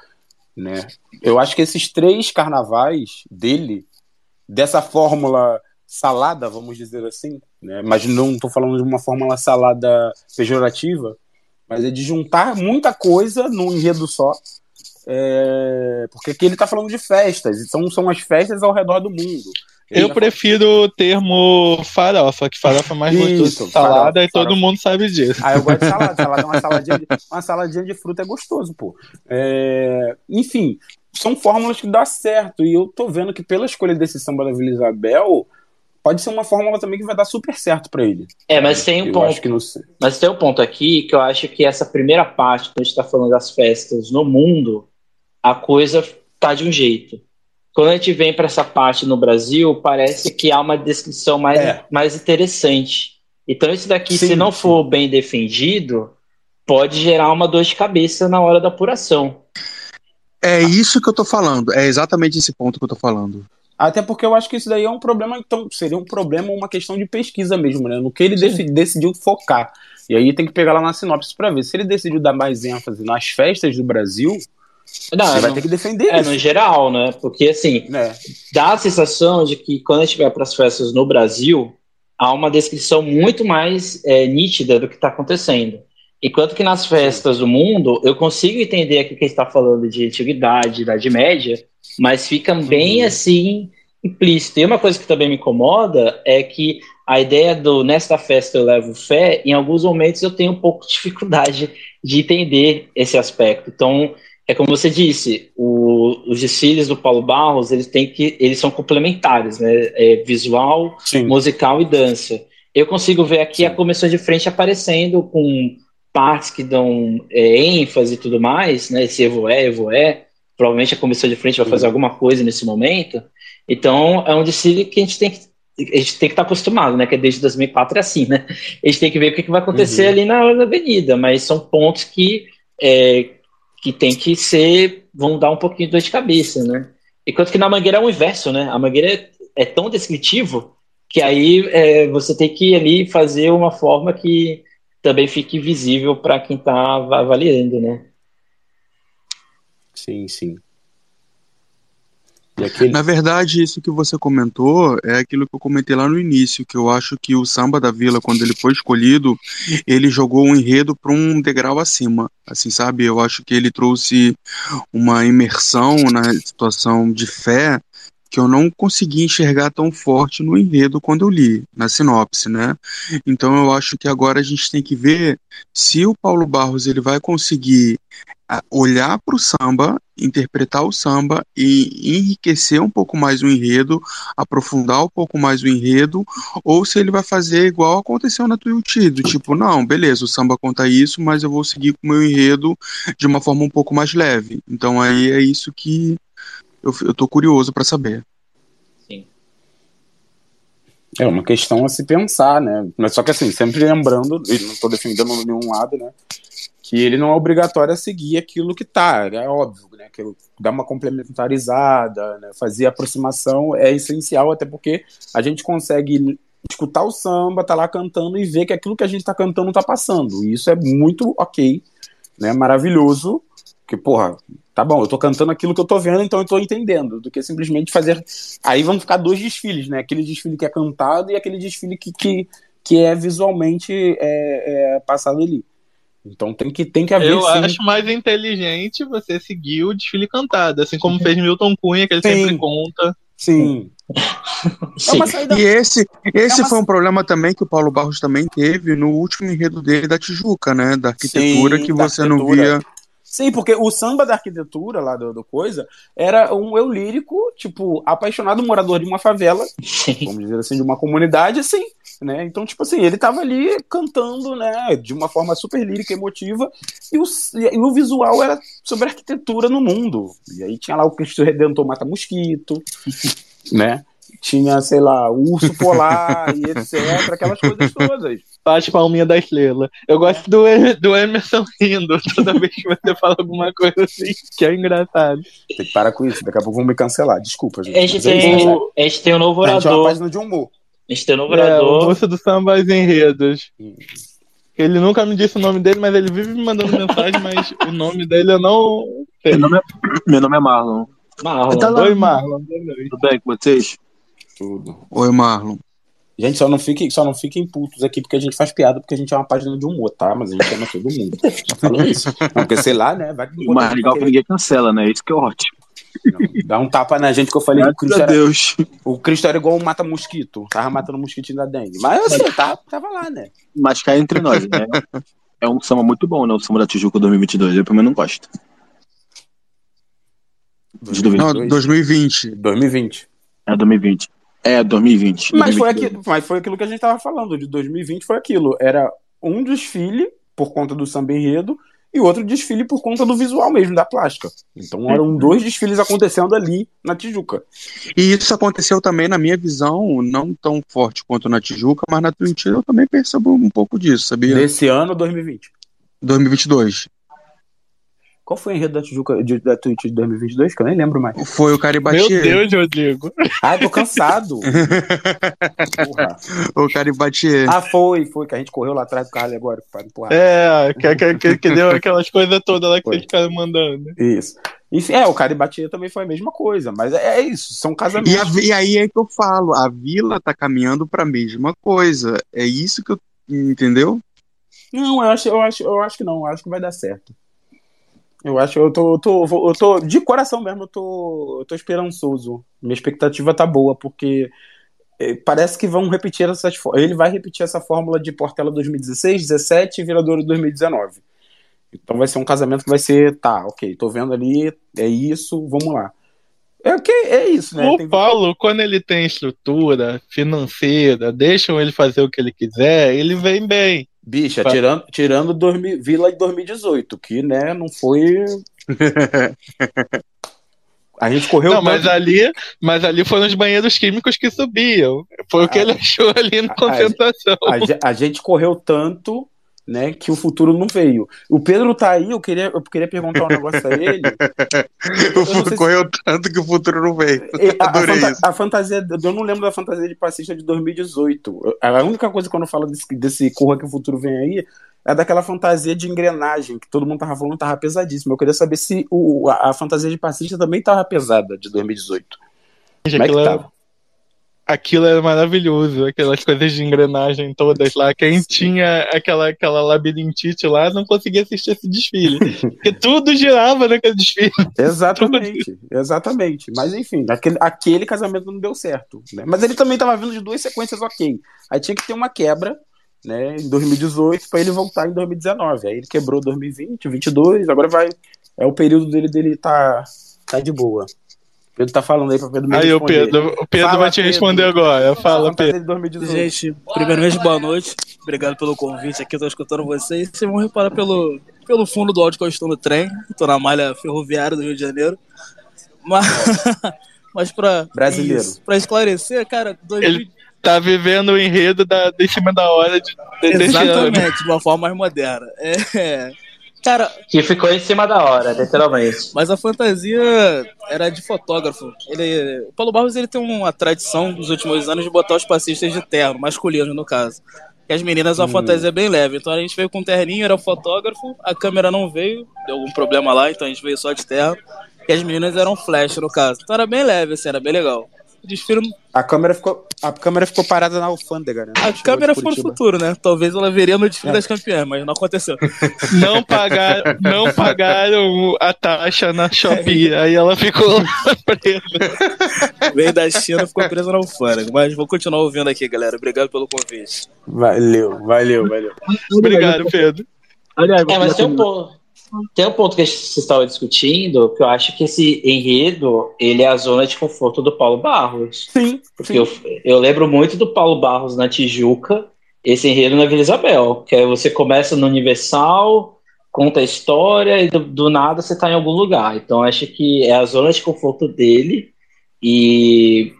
né? Eu acho que esses três carnavais dele, dessa fórmula salada, vamos dizer assim, né? Mas não estou falando de uma fórmula salada pejorativa, mas é de juntar muita coisa num enredo só. É... porque aqui ele está falando de festas, então são as festas ao redor do mundo. Eu prefiro o termo farofa, que farofa é mais gostoso salada farofa, e todo farofa. mundo sabe disso. Ah, eu gosto de salada. Salada é uma saladinha de, uma saladinha de fruta é gostoso, pô. É, enfim, são fórmulas que dá certo. E eu tô vendo que pela escolha desse samba da Vila Isabel, pode ser uma fórmula também que vai dar super certo para ele. É, mas tem um eu ponto. Não... Mas tem um ponto aqui que eu acho que essa primeira parte, quando a gente tá falando das festas no mundo, a coisa tá de um jeito. Quando a gente vem para essa parte no Brasil, parece que há uma descrição mais, é. mais interessante. Então, isso daqui, sim, se não sim. for bem defendido, pode gerar uma dor de cabeça na hora da apuração. É isso que eu tô falando. É exatamente esse ponto que eu tô falando. Até porque eu acho que isso daí é um problema, então seria um problema, uma questão de pesquisa mesmo, né? No que ele decidiu focar. E aí tem que pegar lá na sinopse para ver. Se ele decidiu dar mais ênfase nas festas do Brasil, não, você vai ter que defender É, isso. no geral, né? Porque, assim, é. dá a sensação de que quando a gente vai para as festas no Brasil, há uma descrição muito mais é, nítida do que está acontecendo. Enquanto que nas festas do mundo, eu consigo entender aqui que está falando de antiguidade, Idade Média, mas fica bem uhum. assim implícito. E uma coisa que também me incomoda é que a ideia do nesta festa eu levo fé, em alguns momentos eu tenho um pouco de dificuldade de entender esse aspecto. Então, é como você disse, o, os desfiles do Paulo Barros, eles têm que, eles são complementares, né? É visual, Sim. musical e dança. Eu consigo ver aqui Sim. a comissão de frente aparecendo com partes que dão é, ênfase e tudo mais, né? Esse evoé, evoé. Provavelmente a comissão de frente vai fazer alguma coisa nesse momento. Então, é um desfile que a gente tem que a gente tem que estar acostumado, né? Que é desde 2004 é assim, né? A gente tem que ver o que, que vai acontecer uhum. ali na, na avenida, mas são pontos que, é, que tem que ser, vão dar um pouquinho de dor de cabeça, né? Enquanto que na Mangueira é o inverso, né? A Mangueira é, é tão descritivo que aí é, você tem que ali fazer uma forma que também fique visível para quem está avaliando, né? Sim, sim. Aquele... Na verdade, isso que você comentou é aquilo que eu comentei lá no início, que eu acho que o Samba da Vila, quando ele foi escolhido, ele jogou um enredo para um degrau acima, assim, sabe? Eu acho que ele trouxe uma imersão na situação de fé que eu não consegui enxergar tão forte no enredo quando eu li, na sinopse, né? Então eu acho que agora a gente tem que ver se o Paulo Barros ele vai conseguir olhar para o samba, interpretar o samba e enriquecer um pouco mais o enredo, aprofundar um pouco mais o enredo, ou se ele vai fazer igual aconteceu na Tuiuti, do tipo, não, beleza, o samba conta isso, mas eu vou seguir com o meu enredo de uma forma um pouco mais leve. Então aí é isso que eu, eu tô curioso para saber. Sim. É uma questão a se pensar, né? Mas só que assim, sempre lembrando, e não estou defendendo nenhum lado, né? Que ele não é obrigatório a seguir aquilo que tá, é óbvio, né? Que dar uma complementarizada, né? fazer aproximação é essencial, até porque a gente consegue escutar o samba, tá lá cantando e ver que aquilo que a gente tá cantando tá passando. E isso é muito ok, né? Maravilhoso, que, porra, tá bom, eu tô cantando aquilo que eu tô vendo, então eu tô entendendo, do que simplesmente fazer. Aí vão ficar dois desfiles, né? Aquele desfile que é cantado e aquele desfile que, que, que é visualmente é, é passado ali. Então tem que, tem que haver. Eu sim... acho mais inteligente você seguir o desfile cantado, assim como fez Milton Cunha, que ele sim. sempre conta. Sim. Sim. É e esse, esse é uma... foi um problema também que o Paulo Barros também teve no último enredo dele da Tijuca, né? Da arquitetura sim, que você arquitetura. não via Sim, porque o samba da arquitetura lá do, do, coisa era um eu lírico, tipo, apaixonado morador de uma favela, Sim. vamos dizer assim, de uma comunidade, assim, né? Então, tipo assim, ele tava ali cantando, né, de uma forma super lírica, emotiva, e o, e o visual era sobre arquitetura no mundo. E aí tinha lá o Cristo Redentor Mata Mosquito, né? Tinha, sei lá, urso polar e etc, aquelas coisas todas. Faz palminha da estrela. Eu gosto do, do Emerson rindo toda vez que você fala alguma coisa assim, que é engraçado. Tem que parar com isso, daqui a pouco vão me cancelar. Desculpa, gente. A gente, tem, é a gente tem um novo orador. A gente é uma página de humor. A gente tem um novo orador. É, o moço do Samba Enredos. Ele nunca me disse o nome dele, mas ele vive me mandando mensagem, mas o nome dele eu não sei. Meu nome é, meu nome é Marlon. Marlon. Tá Oi, Marlon. Tudo bem com vocês? Tudo. Oi, Marlon. Gente, só não, fiquem, só não fiquem putos aqui porque a gente faz piada, porque a gente é uma página de humor, tá? Mas a gente ama todo mundo. Só falando isso. Não, porque sei lá, né? Vai o mais legal que ninguém cancela, né? Isso que é ótimo. Não, dá um tapa na gente que eu falei que o Cristo era, Deus. o Cristo era igual um mata-mosquito. Tava matando o mosquitinho da dengue. Mas assim, tá, tava lá, né? Mas cai entre nós, né? É um samba muito bom, né? O samba da Tijuca 2022. Eu pelo menos não gosto. De 2022. Não, 2020. 2020. É 2020. É, 2020. Mas, Foi aquilo, mas foi aquilo que a gente estava falando, de 2020 foi aquilo. Era um desfile por conta do samba enredo e outro desfile por conta do visual mesmo, da plástica. Então eram dois desfiles acontecendo ali na Tijuca. E isso aconteceu também, na minha visão, não tão forte quanto na Tijuca, mas na Twin eu também percebo um pouco disso, sabia? Desse ano, 2020. 2022. Qual foi o enredo da Tijuca de, da Twitch de 2022? Que eu nem lembro mais. Foi o Caribatier. Meu Deus, Rodrigo. Ah, tô cansado. o Caribatier. Ah, foi, foi, que a gente correu lá atrás do carro agora para empurrar. É, que, que, que, que deu aquelas coisas todas lá que foi. ficaram mandando. Isso. Enfim, é, o Caribatier também foi a mesma coisa, mas é, é isso, são casamentos. E, a, e, aí é que eu falo, a vila tá caminhando para a mesma coisa. É isso que eu. Entendeu? Não, eu acho, eu acho, eu acho que não, eu acho que vai dar certo. Eu acho, eu tô, eu tô, eu tô, de coração mesmo, eu tô, eu tô esperançoso. Minha expectativa tá boa, porque é, parece que vão repetir essas ele vai repetir essa fórmula de Portela 2016, 17 e Viradouro 2019. Então vai ser um casamento que vai ser, tá, ok, tô vendo ali, é isso, vamos lá. É, okay, é isso, né? O tem... Paulo, quando ele tem estrutura financeira, deixam ele fazer o que ele quiser, ele vem bem. Bicha, pra... tirando, tirando 2000, Vila de 2018, que, né, não foi. A gente correu. Não, mas ali, mas ali foram os banheiros químicos que subiam. Foi o que Ah. ele achou ali na concentração. A, ge- a gente correu tanto, né, que o futuro não veio. O Pedro tá aí, eu queria, eu queria perguntar um negócio a ele. O futuro se- correu tanto que o futuro não veio. E A, a Adorei fanta- isso. a fantasia, eu não lembro da fantasia de passista de 2018. Eu- A única coisa que eu falo desse, desse Corra que o futuro vem aí é daquela fantasia de engrenagem, que todo mundo tava falando tava pesadíssima. Eu queria saber se o, a, a fantasia de passista também tava pesada de 2018. Como é que Aquilo, tava? Aquilo era maravilhoso, aquelas coisas de engrenagem todas lá. Quem tinha aquela, aquela labirintite lá não conseguia assistir esse desfile. Porque tudo girava naquele desfile. Exatamente, exatamente. Mas enfim, aquele, aquele casamento não deu certo. né? Mas ele também estava vindo de duas sequências ok. Aí tinha que ter uma quebra, né, em 2018 para ele voltar em 2019. Aí ele quebrou 2020, 22, agora vai é o período dele dele tá tá de boa. Pedro tá falando aí para Pedro me Aí o. Pedro, o Pedro Fala, vai te Pedro. responder agora. Fala, Pedro. de 2018. Gente, primeiramente, boa noite. Obrigado pelo convite aqui, eu tô escutando vocês. Vocês vão reparar pelo, pelo fundo do áudio que eu estou no trem. Estou na malha ferroviária do Rio de Janeiro. Mas, mas pra, Brasileiro. isso, pra esclarecer, cara, 2000 Ele tá vivendo o enredo da, de cima da hora de, de, exatamente, de uma forma mais moderna. É, cara, Que ficou em cima da hora, literalmente. Mas a fantasia era de fotógrafo. Ele, o Paulo Barros ele tem uma tradição nos últimos anos de botar os passistas de terno, masculino no caso. E as meninas uma Hum. fantasia bem leve. Então a gente veio com um terninho, era fotógrafo, a câmera não veio, deu algum problema lá, então a gente veio só de terno. E as meninas eram flash no caso. Então era bem leve, assim, era bem legal. A câmera ficou a câmera ficou parada na alfândega, né? a Chegou câmera foi no futuro, né? Talvez ela veria no desfile É. das campeãs, mas não aconteceu. Não pagaram, não pagaram a taxa na Shopee. Aí ela ficou presa. Veio da China, ficou presa na alfândega. Mas vou continuar ouvindo aqui, galera. Obrigado pelo convite. Valeu, valeu, valeu. Obrigado, Pedro. Aliás, É, mas você tem um ponto. Tem um ponto que vocês estavam discutindo, que eu acho que esse enredo, ele é a zona de conforto do Paulo Barros. Sim, Porque eu, eu lembro muito do Paulo Barros na Tijuca, esse enredo na Vila Isabel, que é você começa no Universal, conta a história e do, do nada você está em algum lugar. Então acho que é a zona de conforto dele e,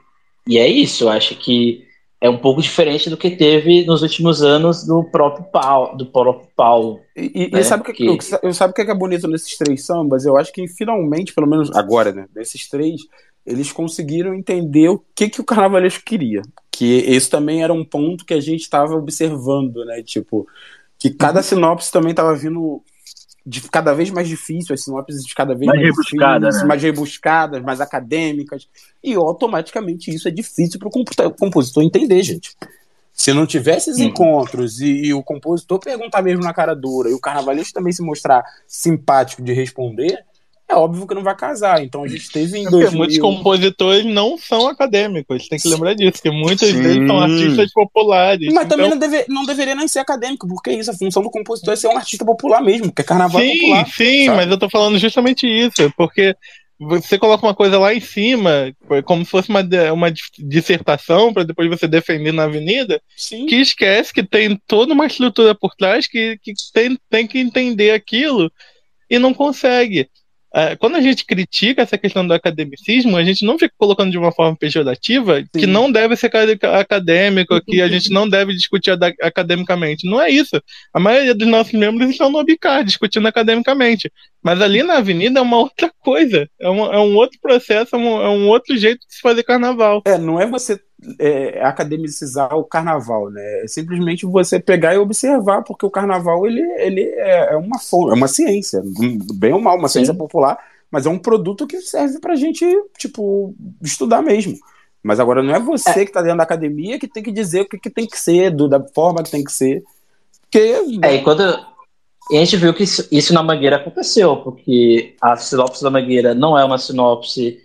e é isso. Eu acho que é um pouco diferente do que teve nos últimos anos do próprio Paulo. Do próprio Paulo. E, e É, sabe o que, que- eu- sabe o que é bonito nesses três sambas? Eu acho que finalmente, pelo menos agora, né, desses três, eles conseguiram entender o que, que o carnavalesco queria. Que esse também era um ponto que a gente estava observando, né? Tipo, que cada sinopse também estava vindo de cada vez mais difícil, as sinopses de cada vez Mais mais, rebuscada, difíceis, né? mais rebuscadas, mais acadêmicas. E automaticamente isso é difícil para o compositor entender, gente. Se não tivesse esses encontros e, e o compositor perguntar mesmo na cara dura e o carnavalesco também se mostrar simpático de responder, é óbvio que não vai casar. Então a gente teve em Porque 2000... muitos compositores não são acadêmicos, tem que lembrar disso, que muitos Sim. deles são artistas populares. Mas também Então, não, deve, não deveria nem ser acadêmico, porque isso, a função do compositor é ser um artista popular mesmo, porque carnaval é sim, popular. sim, sabe? mas eu tô falando justamente isso, porque você coloca uma coisa lá em cima, como se fosse uma, uma dissertação, para depois você defender na avenida, Sim. que esquece que tem toda uma estrutura por trás que, que tem, tem que entender aquilo e não consegue. É, quando a gente critica essa questão do academicismo, a gente não fica colocando de uma forma pejorativa que não deve ser acad- acadêmico, que a gente não deve discutir academicamente. Não é isso. A maioria dos nossos membros estão no Bicar discutindo academicamente. Mas ali na avenida é uma outra coisa. É, uma- é um outro processo, é um, é um outro jeito de se fazer carnaval. É, não é você é, academicizar o carnaval, né? É simplesmente você pegar e observar, porque o carnaval ele, ele é é uma é uma ciência, bem ou mal, uma ciência popular, mas é um produto que serve pra gente, tipo, estudar mesmo. Mas agora não é você que tá dentro da academia que tem que dizer o que, que tem que ser, do, da forma que tem que ser. Porque É, e quando. E a gente viu que isso, isso na Mangueira aconteceu, porque a sinopse da Mangueira não é uma sinopse,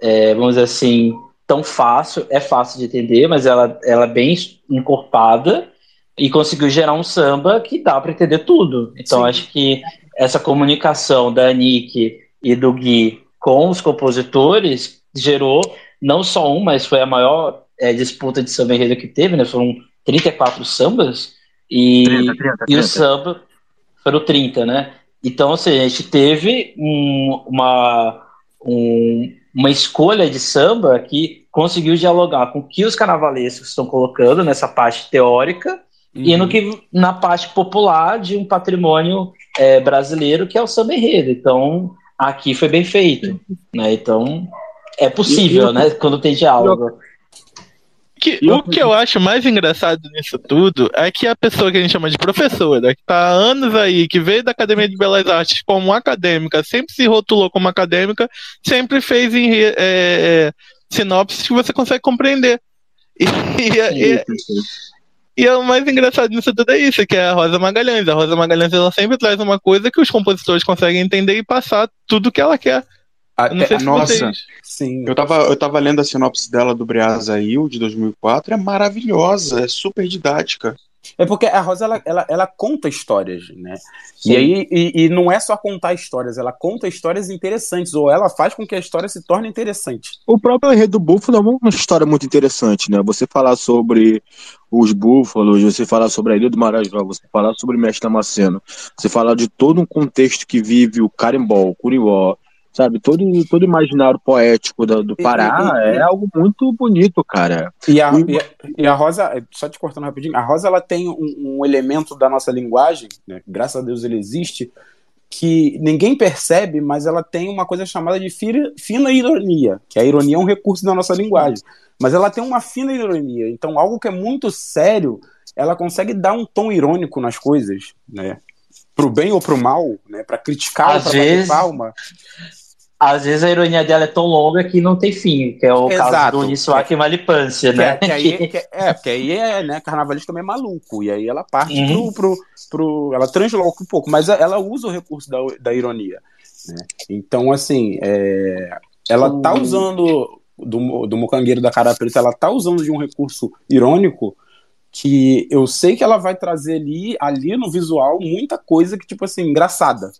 é, vamos dizer assim, tão fácil, é fácil de entender, mas ela, ela é bem encorpada e conseguiu gerar um samba que dá para entender tudo. Então Sim. acho que essa comunicação da Nick e do Gui com os compositores gerou não só um, mas foi a maior é, disputa de samba enredo que teve, né? Foram 34 sambas e 30, 30, e o 30. samba foram 30, né? Então, assim, a gente teve um, uma, um, uma escolha de samba que conseguiu dialogar com o que os carnavalescos estão colocando nessa parte teórica uhum. e no que na parte popular de um patrimônio é, brasileiro que é o samba enredo. Então, aqui foi bem feito, né? Então, é possível, né? Quando tem diálogo. Que, o que eu acho mais engraçado nisso tudo é que a pessoa que a gente chama de professora, que está há anos aí, que veio da Academia de Belas Artes como acadêmica, sempre se rotulou como acadêmica, sempre fez em é, é, sinopses que você consegue compreender. E, e, e, e o mais engraçado nisso tudo é isso, que é a Rosa Magalhães. A Rosa Magalhães ela sempre traz uma coisa que os compositores conseguem entender e passar tudo que ela quer. Não sei se nossa, vocês... sim. Eu tava, eu tava lendo a sinopse dela do Breazail, de 2004, é maravilhosa, é super didática. É porque a Rosa ela, ela, ela conta histórias, né? Sim. E aí e, e, não é só contar histórias, ela conta histórias interessantes, ou ela faz com que a história se torne interessante. O próprio enredo do Búfalo é uma história muito interessante, né? Você falar sobre os búfalos, você falar sobre a Ilha do Marajó, você falar sobre o Mestre Damasceno, você falar de todo um contexto que vive o carimbó, o curió, sabe? Todo, todo imaginário poético do, do Pará e, e, é algo muito bonito, cara. E a, e, a, e a Rosa, só te cortando rapidinho, a Rosa ela tem um, um elemento da nossa linguagem, né? graças a Deus ele existe, que ninguém percebe, mas ela tem uma coisa chamada de fina, fina ironia, que a ironia é um recurso da nossa linguagem, mas ela tem uma fina ironia, então algo que é muito sério, ela consegue dar um tom irônico nas coisas, né? Pro bem ou pro mal, né? Para criticar pra vezes, palma às vezes a ironia dela é tão longa que não tem fim, que é o Exato. caso do Uniswak e Malipância, né? Que, que aí, que, é, porque aí é, né, carnavalista também é maluco, e aí ela parte uhum. pro, pro, pro, Ela transloca um pouco, mas ela usa o recurso da, da ironia. Né? Então, assim, é, ela tá usando do, do Mocangueiro da Cara Preta, ela tá usando de um recurso irônico que eu sei que ela vai trazer ali, ali no visual muita coisa que, tipo assim, engraçada,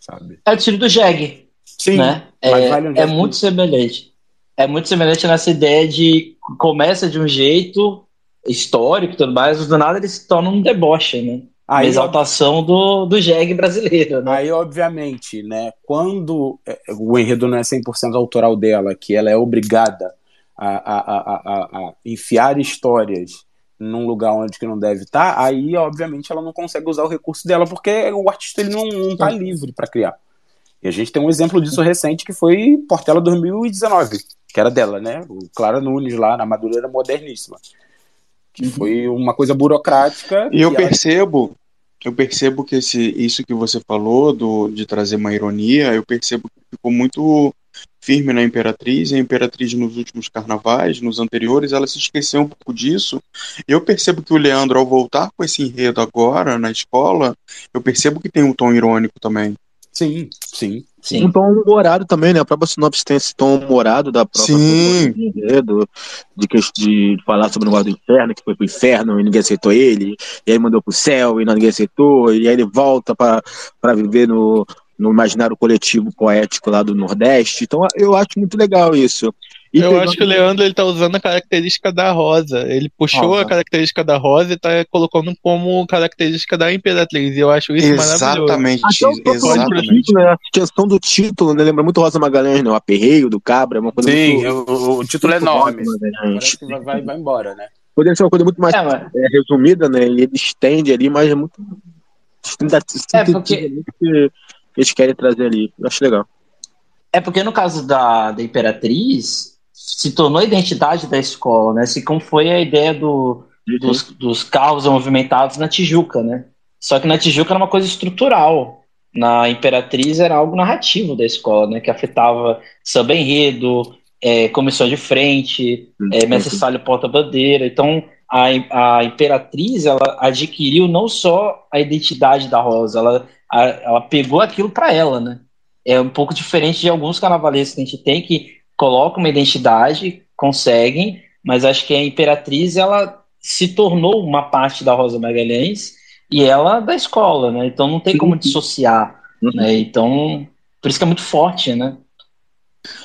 sabe? É o tiro do Jeg. Sim, né? é, vale é muito semelhante. É muito semelhante nessa ideia de começa de um jeito histórico e tudo mais, do nada ele se torna um deboche, né? Aí, exaltação do, do jegue brasileiro. Né? Aí, obviamente, né, quando é, o enredo não é 100% autoral dela, que ela é obrigada a, a, a, a, enfiar histórias num lugar onde que não deve estar, aí, obviamente, ela não consegue usar o recurso dela, porque o artista ele não está livre para criar. E a gente tem um exemplo disso recente que foi Portela 2019, que era dela, né? O Clara Nunes lá na Madureira Moderníssima. Que uhum. foi uma coisa burocrática. E eu percebo, eu percebo que esse, isso que você falou do, de trazer uma ironia, eu percebo que ficou muito firme na Imperatriz, e a Imperatriz nos últimos carnavais, nos anteriores, ela se esqueceu um pouco disso. Eu percebo que o Leandro, ao voltar com esse enredo agora na escola, eu percebo que tem um tom irônico também. Sim, sim, sim. Um tom humorado também, né? A própria sinopse tem esse tom humorado da própria sim. Do, de, de, de falar sobre o negócio do inferno, que foi pro inferno e ninguém aceitou ele, e aí mandou pro céu e ninguém aceitou, e aí ele volta para viver no, no imaginário coletivo poético lá do Nordeste. Então eu acho muito legal isso. E eu acho que o Leandro ele tá usando a característica da rosa. Ele puxou rosa. a característica da rosa e tá colocando como característica da Imperatriz. E eu acho isso exatamente, maravilhoso. Exatamente. Título, né? A questão do título, né? Lembra muito Rosa Magalhães, né? O aperreio do cabra, é uma coisa Sim, muito, o, o, título é enorme. Parece que vai, vai embora, né? Poderia ser uma coisa muito mais é, é, resumida, né? E ele estende ali, mas é muito. É porque... que eles querem trazer ali. Eu acho legal. É porque no caso da, da Imperatriz, se tornou a identidade da escola, né? Se como foi a ideia do, uhum. dos, dos carros movimentados na Tijuca, né? Só que na Tijuca era uma coisa estrutural. Na Imperatriz era algo narrativo da escola, né? Que afetava samba enredo, é, comissão de frente, uhum. é, mestre salho porta-bandeira. Então, a, a Imperatriz, ela adquiriu não só a identidade da Rosa, ela, a, ela pegou aquilo para ela, né? É um pouco diferente de alguns carnavalescos que a gente tem que colocam uma identidade, conseguem, mas acho que a Imperatriz ela se tornou uma parte da Rosa Magalhães e ela da escola, né? Então não tem como dissociar, uhum. né? Então, por isso que é muito forte, né?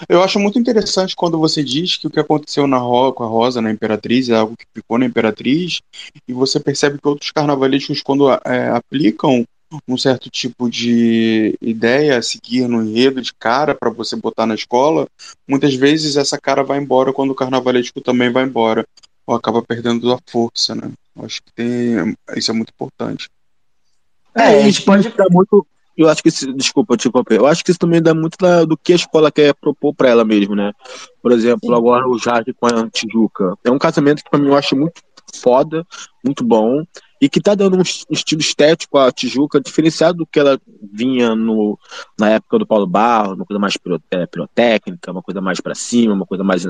Eu acho muito interessante quando você diz que o que aconteceu na Ro com a Rosa na Imperatriz é algo que ficou na Imperatriz, e você percebe que outros carnavalescos, quando é, aplicam um certo tipo de ideia a seguir no enredo de cara para você botar na escola, muitas vezes essa cara vai embora quando o carnavalesco também vai embora, ou acaba perdendo a força, né? Acho que tem, isso é muito importante. É, a gente pode dar muito. Eu acho que isso, desculpa, tipo, eu acho que isso também dá muito da, do que a escola quer propor para ela mesmo, né? Por exemplo, Sim. agora o Jardim com a Tijuca. É um casamento que para mim eu acho muito foda, muito bom e que está dando um estilo estético à Tijuca diferenciado do que ela vinha no, na época do Paulo Barro, uma coisa mais é, pirotécnica, uma coisa mais para cima, uma coisa mais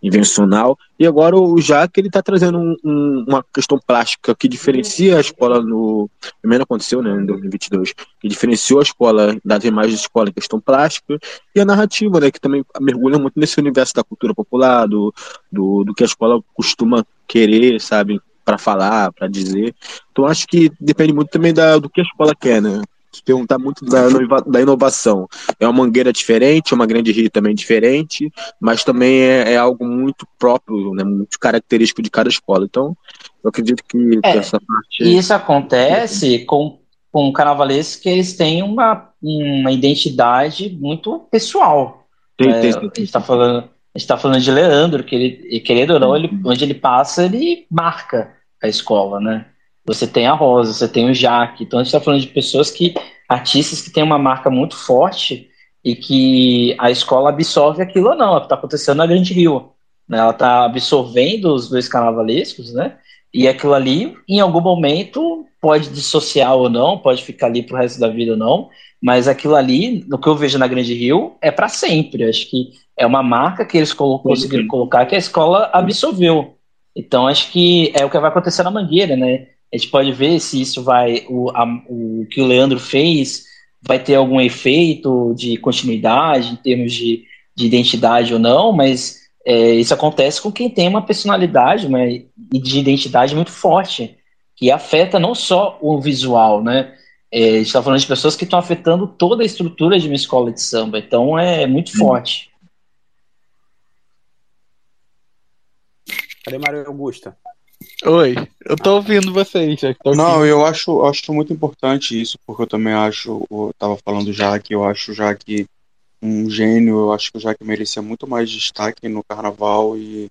invencional. E agora o Jaque ele está trazendo um, um, uma questão plástica que diferencia a escola no primeiro aconteceu, né, em 2022, que diferenciou a escola das imagens de escola em questão plástica e a narrativa, né, que também mergulha muito nesse universo da cultura popular, do, do, do que a escola costuma querer, sabe, para falar, para dizer. Então acho que depende muito também da, do que a escola quer, né? Se perguntar muito da, da inovação. É uma mangueira diferente, é uma grande rio também diferente, mas também é, é, algo muito próprio, né? muito característico de cada escola. Então, eu acredito que, é, essa parte. E isso acontece com, com carnavalescos que eles têm uma, uma identidade muito pessoal. Tem, é, tem, tem, a gente está falando. Está falando de Leandro, que ele, querendo ou não, ele, onde ele passa, ele marca a escola, né? Você tem a Rosa, você tem o Jaque. Então a gente está falando de pessoas que, artistas que têm uma marca muito forte e que a escola absorve aquilo ou não. É o que está acontecendo na Grande Rio. Né? Ela está absorvendo os dois carnavalescos, né? E aquilo ali, em algum momento, pode dissociar ou não, pode ficar ali para o resto da vida ou não, mas aquilo ali, no que eu vejo na Grande Rio, é para sempre. Acho que é uma marca que eles conseguiram colocar que a escola absorveu. Então acho que é o que vai acontecer na Mangueira, né? A gente pode ver se isso vai, o, a, o que o Leandro fez vai ter algum efeito de continuidade em termos de, de identidade ou não, mas é, isso acontece com quem tem uma personalidade uma, e de identidade muito forte, que afeta não só o visual, né? É, a gente está falando de pessoas que estão afetando toda a estrutura de uma escola de samba, então é muito forte. Cadê Maria Augusta? Oi, eu tô ouvindo vocês. Não, eu acho, acho muito importante isso, porque eu também acho, eu tava falando já que eu acho já que um gênio, eu acho que o Jaque merecia muito mais destaque no carnaval e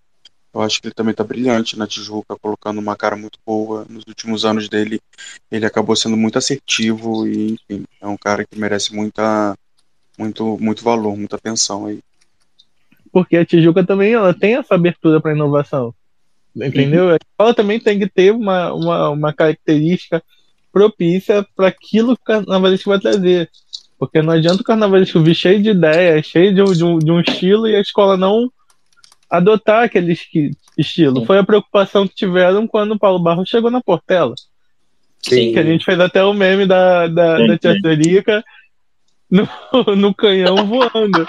eu acho que ele também tá brilhante na Tijuca, colocando uma cara muito boa. Nos últimos anos dele, ele acabou sendo muito assertivo e, enfim, é um cara que merece muita, muito, muito valor, muita atenção aí. Porque a Tijuca também ela tem essa abertura para inovação. Entendeu? A escola também tem que ter uma, uma, uma característica propícia para aquilo que o carnavalesco vai trazer. Porque não adianta o carnavalesco vir cheio de ideias, cheio de, de, um, de um estilo e a escola não adotar aquele estilo. Sim. Foi a preocupação que tiveram quando o Paulo Barros chegou na Portela. Sim. Que a gente fez até o meme da, da, sim, da Tia no, no canhão voando.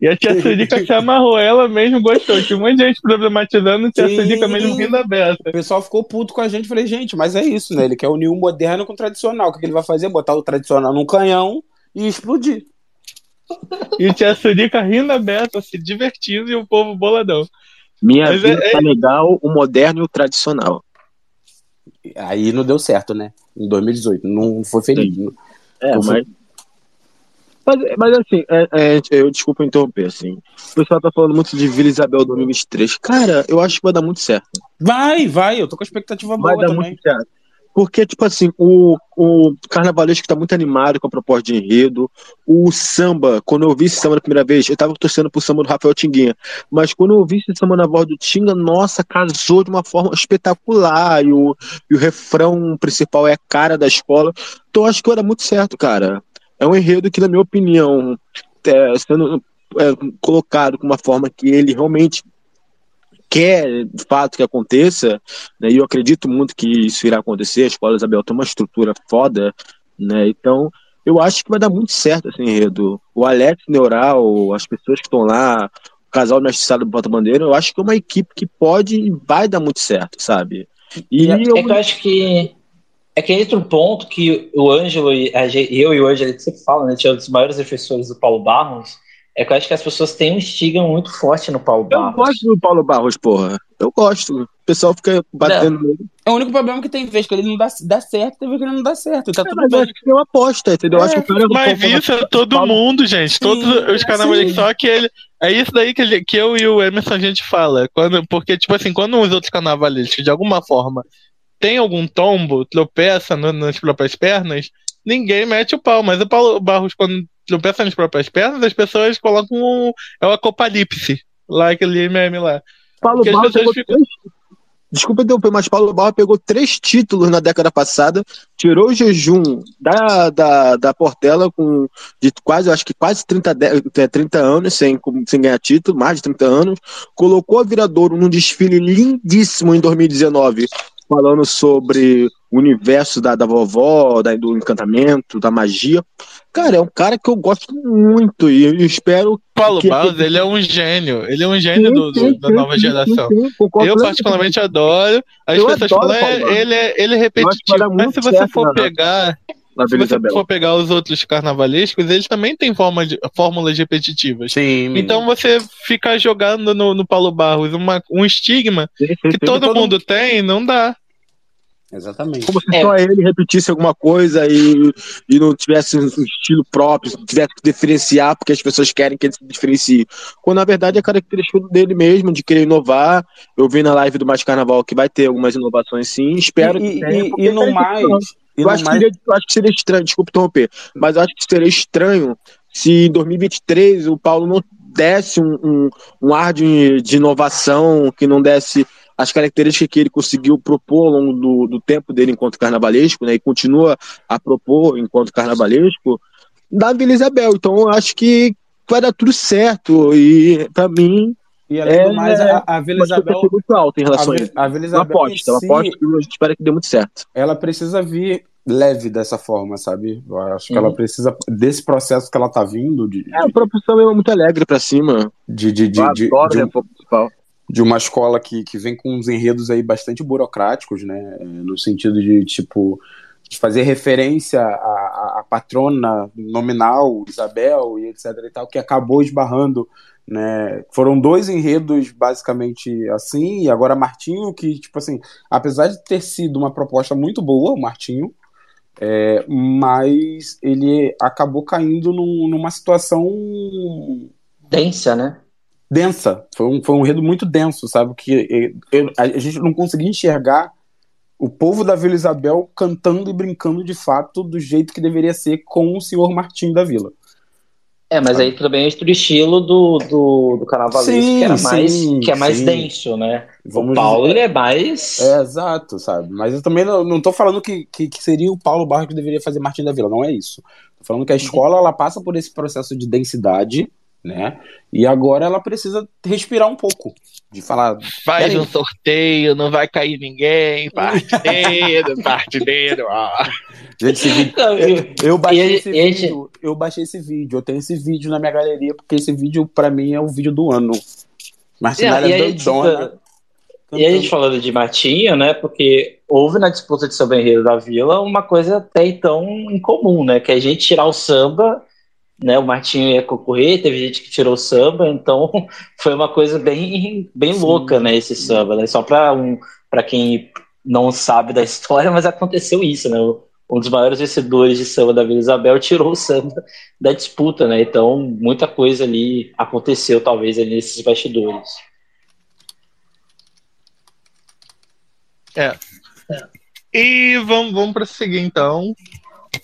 E a tia Surica se amarrou, ela mesmo gostou. Tinha um monte de gente problematizando, a tia Surica mesmo rindo aberta. O pessoal ficou puto com a gente. Falei, gente, mas é isso, né? Ele quer unir o moderno com o tradicional. O que, ele vai fazer? Botar o tradicional num canhão e explodir. E tia Surica rindo aberta, se divertindo e o povo boladão. Minha mas vida é, tá é... legal, o moderno e o tradicional. Aí não deu certo, né? Em 2018. Não foi feliz. Sim. É, não mas. Mas, mas assim, é, é, eu desculpa interromper, assim. O pessoal tá falando muito de Vila Isabel 2023. Cara, eu acho que vai dar muito certo. Vai, vai, eu tô com a expectativa vai boa dar também. Muito certo. Porque, tipo assim, o, o carnavalesco tá muito animado com a proposta de enredo. O samba, quando eu vi esse samba na primeira vez, eu tava torcendo pro samba do Rafael Tinguinha. Mas quando eu vi esse samba na voz do Tinga, nossa, casou de uma forma espetacular. E o, e o refrão principal é a cara da escola. Então eu acho que vai dar muito certo, cara é um enredo que, na minha opinião, é, sendo é, colocado com uma forma que ele realmente quer de fato que aconteça, né, e eu acredito muito que isso irá acontecer. A Escola Isabel tem uma estrutura foda, né, então eu acho que vai dar muito certo esse enredo. O Alex Neural, as pessoas que estão lá, o casal mestre do Bota Bandeira, eu acho que é uma equipe que pode e vai dar muito certo, sabe? E é, eu... é que eu acho que é que entra um ponto que o Ângelo e a, eu e o Ângelo, sempre fala, né? Tinha um dos maiores defensores do Paulo Barros. É que eu acho que as pessoas têm um estigma muito forte no Paulo Barros. Eu gosto do Paulo Barros, porra. eu gosto. O pessoal fica batendo nele. É o único problema que tem vez que ele não dá, dá certo, tem vez que ele não dá certo. Tá É, tudo mas eu bem. acho que é uma aposta, entendeu? Eu acho que o cara Mas isso é todo mundo, gente. Todos os carnavalistas. Só que ele. É isso daí que, ele- que eu e o Emerson a gente fala. Quando, porque, tipo assim, quando os outros carnavalistas, de alguma forma, tem algum tombo, tropeça no- nas próprias pernas, ninguém mete o pau. Mas o Paulo Barros, quando tropeça nas próprias pernas, as pessoas colocam um. É o apocalipse. Lá, aquele meme lá. Paulo Porque Barros pegou ficam- três... Desculpa interromper, mas Paulo Barros pegou três títulos na década passada, tirou o jejum da, da, da Portela com de quase, eu acho que quase 30, de- é, 30 anos sem, sem ganhar título, mais de 30 anos, colocou a Viradouro num desfile lindíssimo em 2019, falando sobre o universo da, da vovó, da, do encantamento, da magia. Cara, é um cara que eu gosto muito e eu espero Paulo Que- Barros, ele é um gênio. Ele é um gênio do- do- Sim, da sim, nova sim, geração. sim, sim, Eu particularmente adoro. As Eu pessoas adoro falam, é, ele, é, ele é repetitivo. Mas se você for pegar, na se você Isabel. for pegar os outros carnavalescos, eles também têm forma de- fórmulas repetitivas. Sim. Então você ficar jogando no, no Paulo Barros uma- um estigma Sim, sim, que sim. todo, todo- mundo tem, não dá. Exatamente. Como se É. só ele repetisse alguma coisa e, e não tivesse um estilo próprio, não tivesse que diferenciar, porque as pessoas querem que ele se diferencie. Quando na verdade é característica dele mesmo, de querer inovar. Eu vi na live do Mais Carnaval que vai ter algumas inovações sim, espero e, que tenha, e, porque e é no mais. Eu acho, que mais seria, eu acho que seria estranho, desculpa interromper, mas eu acho que seria estranho se em 2023 o Paulo não desse um, um, um ar de, de inovação, que não desse as características que ele conseguiu propor ao longo do, do tempo dele enquanto carnavalesco, né, e continua a propor enquanto carnavalesco, da Vila Isabel. Então eu acho que vai dar tudo certo, e para mim, E além É, do mais, a, a Vila uma Isabel. muito alta em A, relação a, Vi- isso. a Vila Uma Isabel. aposta, em uma aposta que a gente espera que dê muito certo. ela precisa vir leve dessa forma, sabe? Eu acho que Uhum. ela precisa desse processo que ela tá vindo de, É, a propulsão é muito alegre pra cima. de, de, de, de, adoro de, um- principal. de uma escola que, que vem com uns enredos aí bastante burocráticos, né? É, No sentido de, tipo, de fazer referência à- à patrona nominal, Isabel e etc e tal, que acabou esbarrando, né? Foram dois enredos basicamente assim, e agora Martinho, que, tipo assim, apesar de ter sido uma proposta muito boa, o Martinho, é, mas ele acabou caindo num- numa situação Densa, né? densa. Foi um, foi um enredo muito denso, sabe? Que eu- a, gente não conseguia enxergar o povo da Vila Isabel cantando e brincando de fato do jeito que deveria ser com o senhor Martim da Vila. É, mas aí também entra o estilo do, do, do carnavalesco, Sim, que, era mais, sim, que é mais sim. denso, né? Vamos o Paulo, dizer- ele é mais... É, exato, sabe? Mas eu também não, não tô falando que, que, que seria o Paulo Barros que deveria fazer Martim da Vila, não é isso. Tô falando que a escola ela passa por esse processo de densidade, né? E agora ela precisa respirar um pouco. De falar, Faz um sorteio, não vai cair ninguém, partideiro, partideiro, ó. gente, esse vídeo, Não, eu- Eu baixei esse vídeo, eu baixei esse vídeo, eu tenho esse vídeo na minha galeria, porque esse vídeo, pra mim, é o vídeo do ano. Marcinália e, a gente, doidona. e a gente falando de Martinho, né? Porque houve na disputa de samba enredo da Vila uma coisa até então incomum, né? Que é a gente tirar o samba, né? O Martinho ia concorrer, teve gente que tirou o samba, então foi uma coisa bem, bem Sim. louca, né? Esse samba, né? Só para um, para quem não sabe da história, mas aconteceu isso, né? Um dos maiores vencedores de samba da Vila Isabel tirou o samba da disputa, né? Então muita coisa ali aconteceu, talvez, ali nesses bastidores. E vamos, vamos prosseguir então.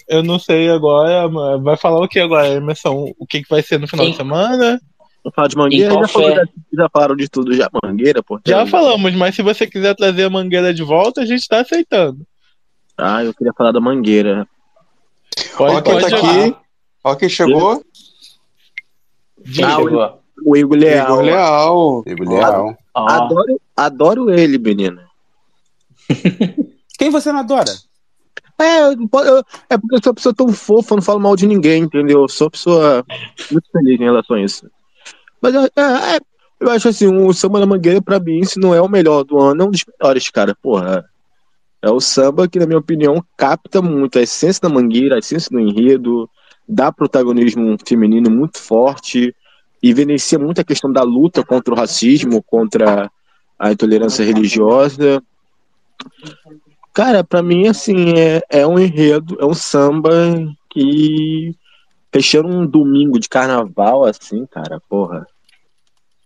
Eu não sei agora, mas vai falar o que agora, Emerson? O que, que vai ser no final Sim. de semana? Vamos falar de mangueira, já, falou já falaram de tudo, já. Mangueira, pô. Já falamos, mas se você quiser trazer a mangueira de volta, a gente tá aceitando. Ah, eu queria falar da mangueira. Pode, Ó quem pode tá aqui. Ó quem chegou. Quem Ah? O Igor Leal. Igor Leal. Diego Leal. Adoro, adoro ele, menina. Quem você não adora? É, eu- eu- é porque eu sou uma pessoa tão fofa, eu não falo mal de ninguém, entendeu? Eu sou uma pessoa muito feliz em relação a isso. Mas é, é, eu acho assim, o samba da mangueira, pra mim, se não é o melhor do ano, é um dos melhores, cara. Porra. É o samba que, na minha opinião, capta muito a essência da mangueira, a essência do enredo, dá protagonismo feminino muito forte e evidencia muito a questão da luta contra o racismo, contra a intolerância religiosa. Cara, pra mim, assim, é, é um enredo, é um samba que fechando um domingo de carnaval, assim, cara, porra.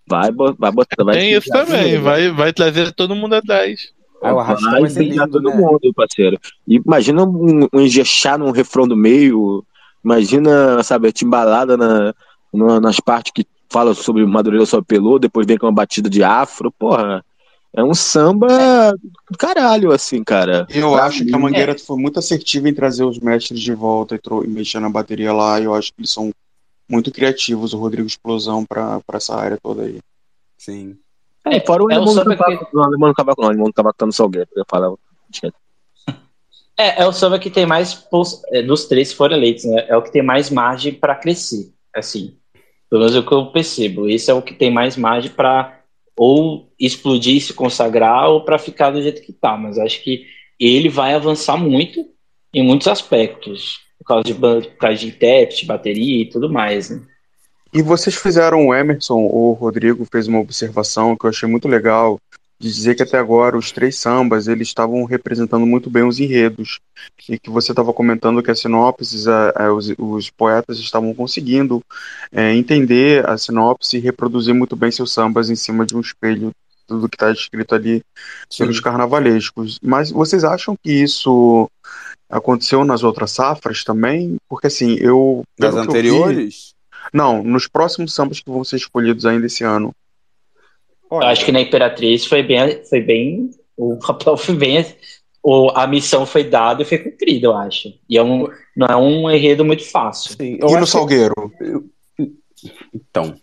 Vai, vai botar. Vai Tem isso também, vai, vai trazer todo mundo atrás. Ah, o arrastão vai, vai ser lindo, todo né? mundo, parceiro. E imagina um, um num refrão do meio, imagina, sabe, a timbalada na, na, nas partes que fala sobre Madureira só pelou, depois vem com uma batida de afro, porra. É um samba do caralho, assim, cara. Eu pra acho mim, que a Mangueira é. foi muito assertiva em trazer os mestres de volta e, e mexer na bateria lá. Eu acho que eles são muito criativos, o Rodrigo Explosão, pra, pra essa área toda aí. Sim. É, fora o é alemão do cavaco, que... não, alemão do cavaco não, alemão do cavaco tá no Salgueiro, eu falava. É, é o samba que tem mais, é, dos três que foram eleitos, né, é o que tem mais margem para crescer, assim, pelo menos é o que eu percebo, esse é o que tem mais margem para ou explodir, se consagrar, ou para ficar do jeito que tá, mas acho que ele vai avançar muito em muitos aspectos, por causa de, por causa de intérprete, bateria e tudo mais, né. E vocês fizeram, o Emerson ou o Rodrigo fez uma observação que eu achei muito legal, de dizer que até agora os três sambas eles estavam representando muito bem os enredos e que você estava comentando que as sinopses, a, a, os, os, poetas estavam conseguindo é, entender a sinopse e reproduzir muito bem seus sambas em cima de um espelho tudo que está escrito ali Sim. pelos carnavalescos. Mas vocês acham que isso aconteceu nas outras safras também? Porque assim, eu. Nas anteriores? Não, nos próximos sambas que vão ser escolhidos ainda esse ano. Olha. Eu acho que na Imperatriz foi bem, foi bem, o papel foi bem, o, a missão foi dada e foi cumprida, eu acho. E é um, não é um enredo muito fácil. Sim, e no Salgueiro? Que... Então,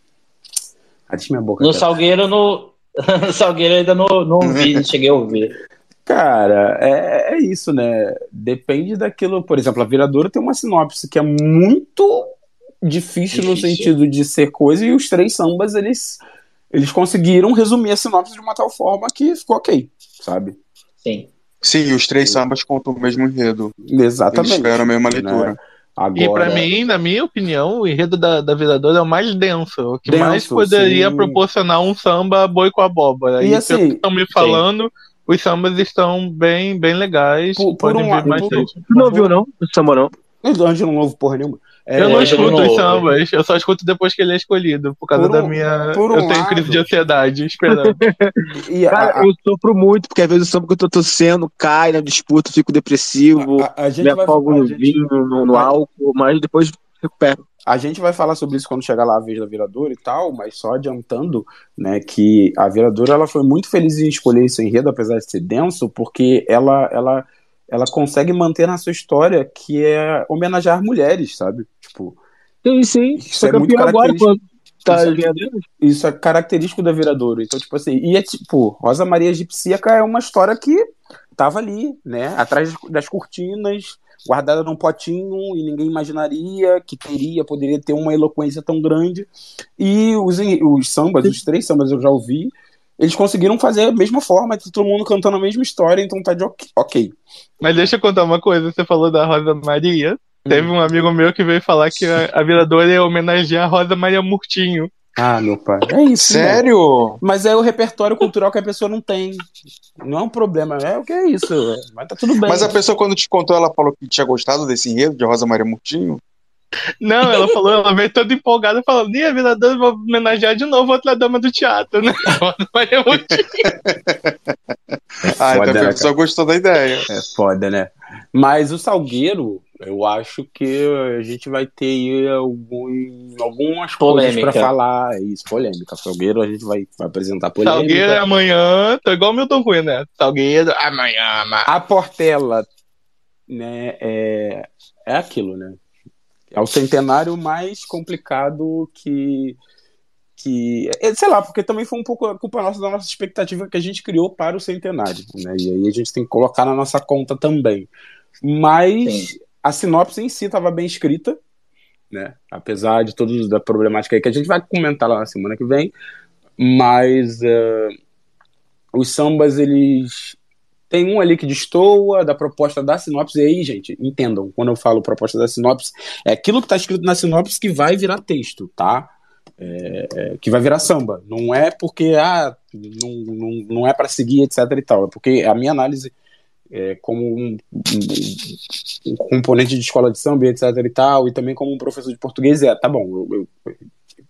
Ate minha boca. No cara. Salgueiro, no, no Salgueiro ainda não, não ouvi, não cheguei a ouvir. Cara, é, é isso, né? Depende daquilo. Por exemplo, a Viradouro tem uma sinopse que é muito difícil, difícil, no sentido de ser coisa, e os três sambas, eles, eles conseguiram resumir a sinopse de uma tal forma que ficou ok, sabe? Sim. Sim, os três sambas contam o mesmo enredo. Exatamente. Eles esperam a mesma né? leitura. Né? Agora... E para mim, na minha opinião, o enredo da, da Viradora é o mais denso, o que denso, mais poderia sim. proporcionar um samba boi com abóbora. E, e assim, estão me falando, sim. os sambas estão bem, bem legais. Por, por um lado, não viu não? O samba não? Eu não ouvo porra nenhuma. É, eu não escuto os sambas, eu só escuto depois que ele é escolhido, por causa por um, da minha. Um eu tenho lado. crise de ansiedade esperando. e Cara, a, eu sofro muito, porque às vezes o samba que eu tô torcendo cai na disputa, fico depressivo, a, a, a gente me afogo no gente, vinho, no, no álcool, mas depois recupero. A gente vai falar sobre isso quando chegar lá a vez da Viradora e tal, mas só adiantando, né, que a Viradora ela foi muito feliz em escolher esse enredo, apesar de ser denso, porque ela, ela ela consegue manter na sua história que é homenagear mulheres, sabe? Tipo. Sim, sim. Isso é muito característico. Agora, tá isso, é, isso é característico da Viradouro. Então, tipo assim, e é tipo, Rosa Maria Egipsíaca é uma história que tava ali, né? Atrás das cortinas, guardada num potinho e ninguém imaginaria que teria, poderia ter uma eloquência tão grande. E os, os sambas, os três sambas eu já ouvi, eles conseguiram fazer a mesma forma, todo mundo cantando a mesma história, então tá de ok. Mas deixa eu contar uma coisa, você falou da Rosa Maria. Hum. Teve um amigo meu que veio falar que a, a Viradora ia homenagear a Rosa Maria Murtinho. Ah, meu pai. É isso. Né? Sério? Né? Mas é o repertório cultural que a pessoa não tem. Não é um problema. É o que é isso. Mas tá tudo bem. Mas a pessoa, quando te contou, ela falou que tinha gostado desse enredo de Rosa Maria Murtinho? Não, ela falou, ela veio toda empolgada falando, e a vida dama vou homenagear de novo outra dama do teatro, né? é ah, então a pessoa né, gostou da ideia. É foda, né? Mas o Salgueiro, eu acho que a gente vai ter aí algum, algumas polêmica. coisas pra falar. Isso, polêmica. Salgueiro, a gente vai, vai apresentar polêmica. Salgueiro é amanhã, tô igual o Milton Rui, né? Salgueiro amanhã. A Portela, né, é, é aquilo, né? É o centenário mais complicado que. que é, sei lá, porque também foi um pouco a culpa nossa da nossa expectativa que a gente criou para o centenário. Né? E aí a gente tem que colocar na nossa conta também. Mas Sim. a sinopse em si estava bem escrita, né? apesar de toda da problemática que a gente vai comentar lá na semana que vem. Mas uh, os sambas, eles tem um ali que destoa da proposta da sinopse. E aí, gente, entendam, quando eu falo proposta da sinopse, é aquilo que está escrito na sinopse que vai virar texto, tá? É, é, que vai virar samba. Não é porque ah, não, não, não é para seguir, etc. e tal. É porque a minha análise é, como um, um, um, componente de escola de samba, etc. e tal, e também como um professor de português, é, tá bom, eu, eu,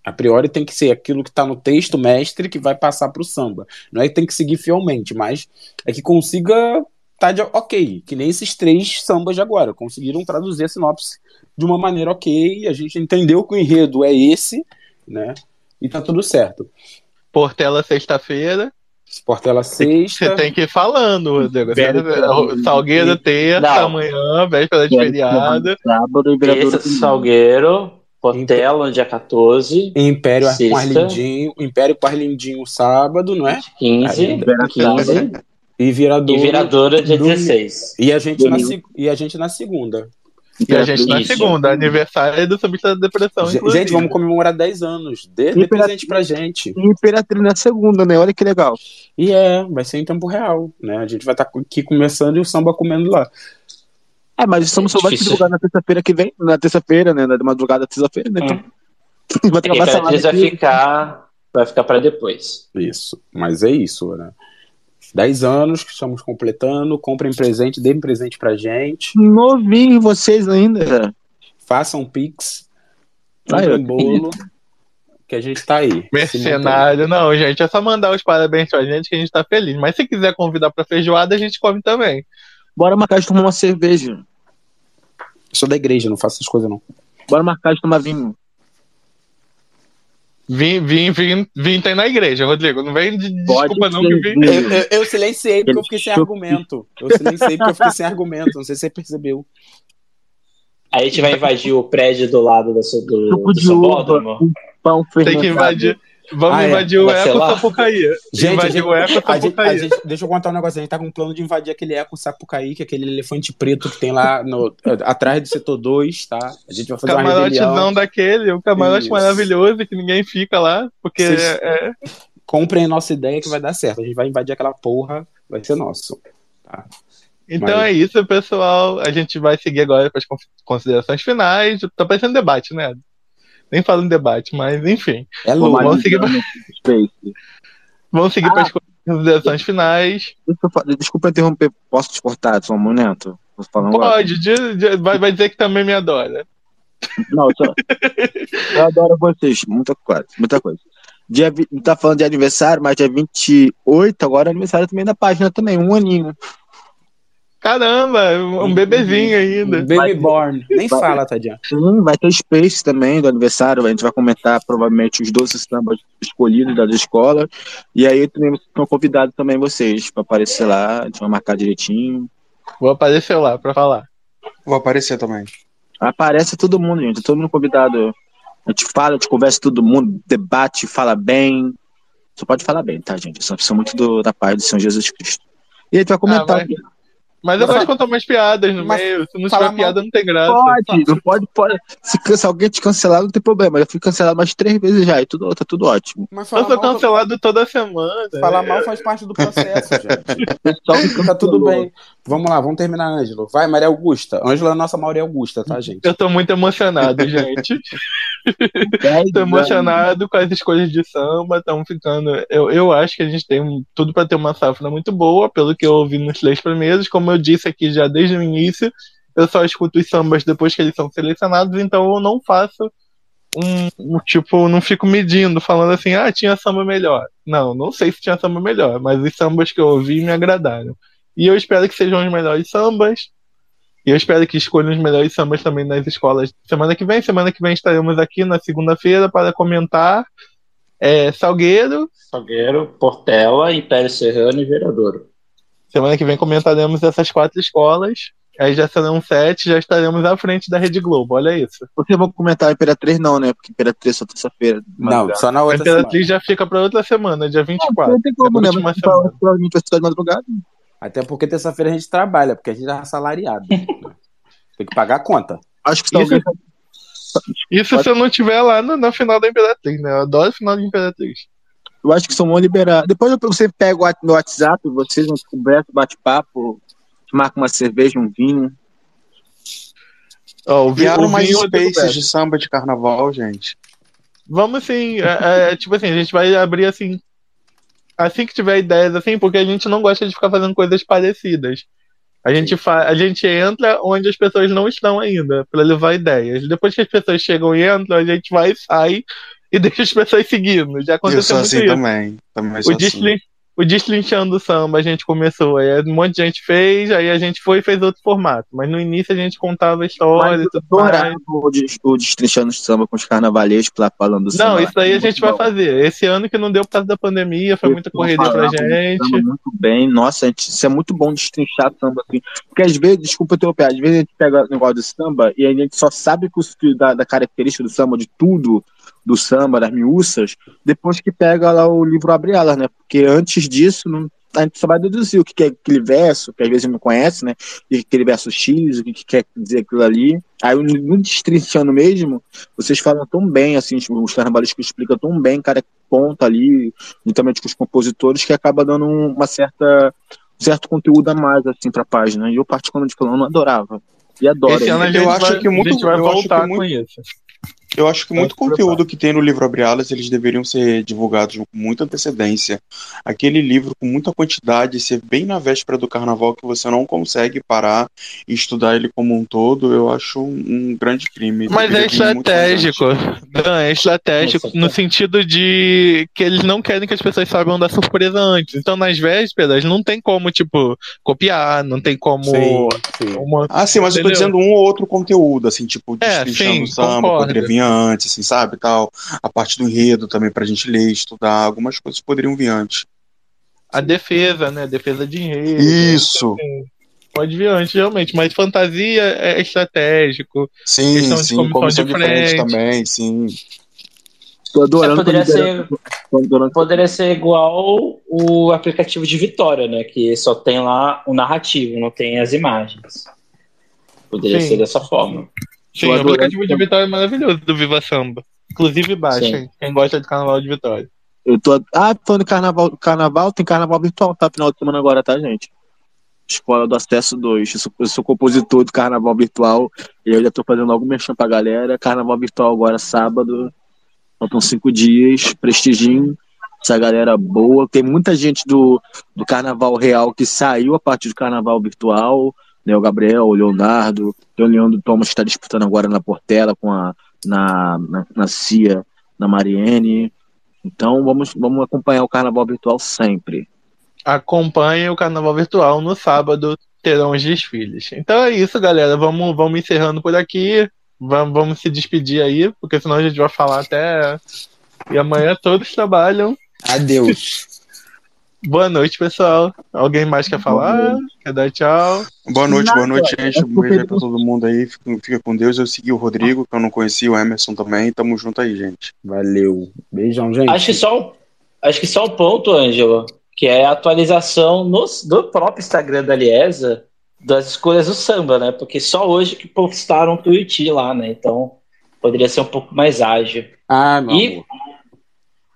a priori tem que ser aquilo que está no texto mestre que vai passar para o samba. Não é que tem que seguir fielmente, mas é que consiga tá de ok, que nem esses três sambas de agora, conseguiram traduzir a sinopse de uma maneira ok, a gente entendeu que o enredo é esse, né? E tá tudo certo. Portela sexta-feira. Portela sexta. Você tem que ir falando, Rodrigo. Salgueiro terça, amanhã, véspera de feriado. Sábado, terça, Salgueiro, Portela, dia 14. Império com Arlindinho. Império com Arlindinho sábado, não é? 15. Aí, 15. E Viradouro. E Viradouro dia do... 16. E a, gente na, e a gente na segunda. E a gente na Isso. segunda, aniversário do Sambista da Depressão. Gente, inclusive. vamos comemorar 10 anos. Dê, dê presente pra gente. E Imperatriz na segunda, né? Olha que legal. E é, vai ser em tempo real, né? A gente vai estar tá aqui começando e o samba comendo lá. É, mas o samba só vai se divulgar na terça-feira que vem, na terça-feira, né? Na madrugada da terça-feira, né? Então. Hum. vai Imperatriz vai ficar, vai ficar pra depois. Isso, mas é isso, né? 10 anos que estamos completando. Comprem presente, deem presente pra gente. Novinho vocês ainda. Façam pix. Comprem um bolo. Que a gente tá aí. Mercenário. Não, gente, é só mandar os parabéns pra gente que a gente tá feliz. Mas se quiser convidar pra feijoada, a gente come também. Bora marcar de tomar uma cerveja. Eu sou da igreja, não faço essas coisas não. Bora marcar de tomar vinho. Vim, vim, vim, vim tem na igreja, Rodrigo. Não vem de desculpa, não, que vim. Eu, eu, eu silenciei porque eu fiquei sem argumento. Eu silenciei porque eu fiquei sem argumento. Não sei se você percebeu. Aí a gente vai invadir o prédio do lado do, do, do Sambódromo. Tem que invadir. Vamos ah, é. invadir o Eco Sapucaí. Gente, invadir gente, o Eco Sapucaí. Gente, deixa eu contar um negócio. A gente tá com um plano de invadir aquele Eco Sapucaí, que é aquele elefante preto que tem lá no, atrás do setor 2, tá? A gente vai fazer Camarotezão uma daquele, um camarote Isso. maravilhoso que ninguém fica lá, porque Vocês é... Comprem a nossa ideia que vai dar certo. A gente vai invadir aquela porra, vai ser nosso. Tá? Então Mas... é isso, pessoal. A gente vai seguir agora para as considerações finais. Tá parecendo debate, né? Nem falo em debate, mas enfim. É louco. Vamos seguir para Vamos seguir ah, para as considerações finais. Desculpa interromper, posso te cortar só um momento? Pode, de, de, vai, vai dizer que também me adora. Não, só, eu adoro vocês, muita coisa, muita coisa. Dia, tá falando de aniversário, mas dia 28, agora é aniversário também da página também, um aninho. Caramba, um bebezinho ainda. Um baby born. Nem vai, fala, Tadinha. Sim, vai ter Space também do aniversário. A gente vai comentar provavelmente os 12 sambas escolhidos das escolas. E aí também estão convidados também vocês para aparecer lá. A gente vai marcar direitinho. Vou aparecer lá para falar. Vou aparecer também. Aparece todo mundo, gente. Todo mundo convidado. A gente fala, a gente conversa todo mundo, debate, fala bem. Só pode falar bem, tá, gente? Eu só muito do, da paz do Senhor Jesus Cristo. E a gente vai comentar ah, vai... aqui. Mas eu gosto de contar umas piadas no meio. Se não tiver piada, não tem graça. Pode, não pode, pode. Se, se, alguém te cancelar, não tem problema. Eu fui cancelado mais três vezes já e tudo, tá tudo ótimo. Mas eu sou cancelado toda semana. Falar é. mal faz parte do processo, gente. Pessoal, tá tudo bem. Vamos lá, vamos terminar, Ângelo. Vai, Maria Augusta. Ângelo é a nossa Maria Augusta, tá, gente? Eu tô muito emocionado, gente. tô emocionado com as escolhas de samba. Estão ficando. Eu, eu acho que a gente tem tudo para ter uma safra muito boa, pelo que eu ouvi nos três primeiros. Como eu disse aqui já desde o início, eu só escuto os sambas depois que eles são selecionados, então eu não faço um, um, tipo, não fico medindo, falando assim, ah, tinha samba melhor. Não, não sei se tinha samba melhor, mas os sambas que eu ouvi me agradaram. E eu espero que sejam os melhores sambas. E eu espero que escolham os melhores sambas também nas escolas semana que vem. Semana que vem estaremos aqui na segunda-feira para comentar é, Salgueiro. Salgueiro, Portela, Império Serrano e Veradouro. Semana que vem comentaremos essas quatro escolas. Aí já serão sete, já estaremos à frente da Rede Globo, olha isso. Eu vou comentar a Imperatriz não, né? Porque Imperatriz é só terça-feira. Não, só na outra A Imperatriz semana. já fica para outra semana, dia 24. Não, não tem como, né? Mas provavelmente vai de madrugada. Até porque terça-feira a gente trabalha, porque a gente é assalariado. Né? Tem que pagar a conta. Acho que isso, isso se eu não estiver lá no, na final da Imperatriz, né? Eu adoro a final da Imperatriz. Eu acho que são muito liberados. Depois você pega o no WhatsApp, vocês vão conversa, bate-papo, marca uma cerveja, um vinho. Oh, Vieram mais spaces de samba de carnaval, gente. Vamos sim. É, é, tipo assim, a gente vai abrir assim. Assim que tiver ideias, assim, porque a gente não gosta de ficar fazendo coisas parecidas. A gente, fa a gente entra onde as pessoas não estão ainda, para levar ideias. Depois que as pessoas chegam e entram, a gente vai, sai e deixa as pessoas seguindo. Já aconteceu Eu sou muito assim isso. também. Também O sou assim. O Destrinchando Samba a gente começou, aí um monte de gente fez, aí a gente foi e fez outro formato. Mas no início a gente contava a história Mas e tudo mais. o, o Destrinchando samba com os carnavalescos lá falando do samba. Não, isso daí a gente vai bom. fazer. Esse ano que não deu por causa da pandemia, foi muita correria pra gente. Muito bem, nossa, gente, isso é muito bom destrinchar samba assim. Porque às vezes, desculpa interromper, às vezes a gente pega o negócio do samba e a gente só sabe que da, da característica do samba, de tudo do samba, das miúças, depois que pega lá o livro Abre Elas, né? Porque antes disso, não, a gente só vai deduzir o que que é aquele verso, que às vezes não conhece, né? E aquele verso X, o que, que quer dizer aquilo ali. Aí no destrinchando mesmo, vocês falam tão bem, assim, os- os carnavalescos explicam tão bem, cada ponto ali, juntamente com os compositores, que acaba dando um- uma certa um certo conteúdo a mais assim para a página. E eu particularmente falando, adorava. E adoro. Esse ano a Eu gente, acho vai, que muito- a gente vai eu acho voltar com muito- isso. Eu acho que muito Pode conteúdo que tem no livro Abre Alas, eles deveriam ser divulgados com muita antecedência. Aquele livro com muita quantidade, ser bem na véspera do carnaval, que você não consegue parar e estudar ele como um todo, eu acho um, grande crime. Mas é muito estratégico. Dan, é estratégico Nossa, no tá. sentido de que eles não querem que as pessoas saibam da surpresa antes. Então, nas vésperas, não tem como, tipo, copiar, não tem como. Sim, sim. Uma... Ah, sim, mas eu tô Entendeu? dizendo um ou outro conteúdo, assim, tipo, É, destrinchando sim, o samba, concordo. poderia vir antes, assim, sabe, tal. A parte do enredo também pra gente ler, estudar, algumas coisas poderiam vir antes. A defesa, né? Defesa de enredo. Isso, Pode vir antes, realmente. Mas fantasia é estratégico. sim, Questão de sim, comissão comissão de de frente também, sim. Tô adorando. É, poderia liberando- tô adorando- Poderia ser igual o aplicativo de Vitória, né? Que só tem lá o narrativo, não tem as imagens. Poderia Sim. ser dessa forma. Sim, Tô o aplicativo de Vitória é maravilhoso do Viva Samba. Inclusive, baixem. Quem gosta de carnaval de Vitória. Eu tô. Ah, falando de carnaval, carnaval, tem carnaval virtual, tá? Final de semana agora, tá, gente? Escola do Acesso 2. Eu sou, eu sou compositor do carnaval virtual e eu já tô fazendo algum merchan pra galera. Carnaval virtual agora, sábado. Faltam cinco dias. Prestigiem essa galera boa. Tem muita gente do, do carnaval real que saiu a partir do carnaval virtual. Né, o Gabriel, o Leonardo, tem o Leandro Thomas que está disputando agora na Portela com a na, na, na CIA, na Mariene. Então vamos, vamos acompanhar o carnaval virtual sempre. Acompanhe o carnaval virtual no sábado. Terão os desfiles. Então é isso, galera. Vamos, vamos encerrando por aqui. Vamos, vamos se despedir aí, porque senão a gente vai falar até. E amanhã todos trabalham. Adeus. Boa noite, pessoal. Alguém mais quer falar? Quer dar tchau? Boa noite, boa noite, gente. Um beijo aí pra todo mundo aí. Fica, fica com Deus. Eu segui o Rodrigo, que eu não conhecia, o Emerson também. Tamo junto aí, gente. Valeu. Beijão, gente. Acho que só, um- acho que só um ponto, Ângelo, que é a atualização nos, do próprio Instagram da Liesa das escolhas do samba, né? Porque só hoje que postaram um tweet lá, né? Então poderia ser um pouco mais ágil. Ah, meu E- amor.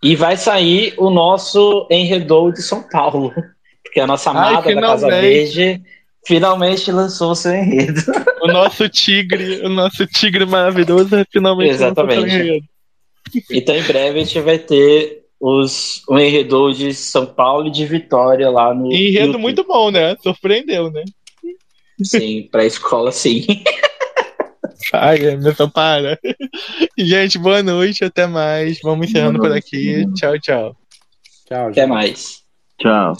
E vai sair o nosso Enredou de São Paulo, porque a nossa Ai, amada da Casa. Verde finalmente lançou o seu enredo. O nosso tigre, o nosso tigre maravilhoso é finalmente Exatamente. lançou seu enredo. Então em breve a gente vai ter os, o Enredou de São Paulo e de Vitória lá no. Enredo YouTube. muito bom, né? Surpreendeu, né? Sim, pra escola, sim. Ai, Emerson, para. Gente, boa noite, até mais. Vamos encerrando por aqui. Tchau, tchau. Tchau, Até gente. mais. Tchau.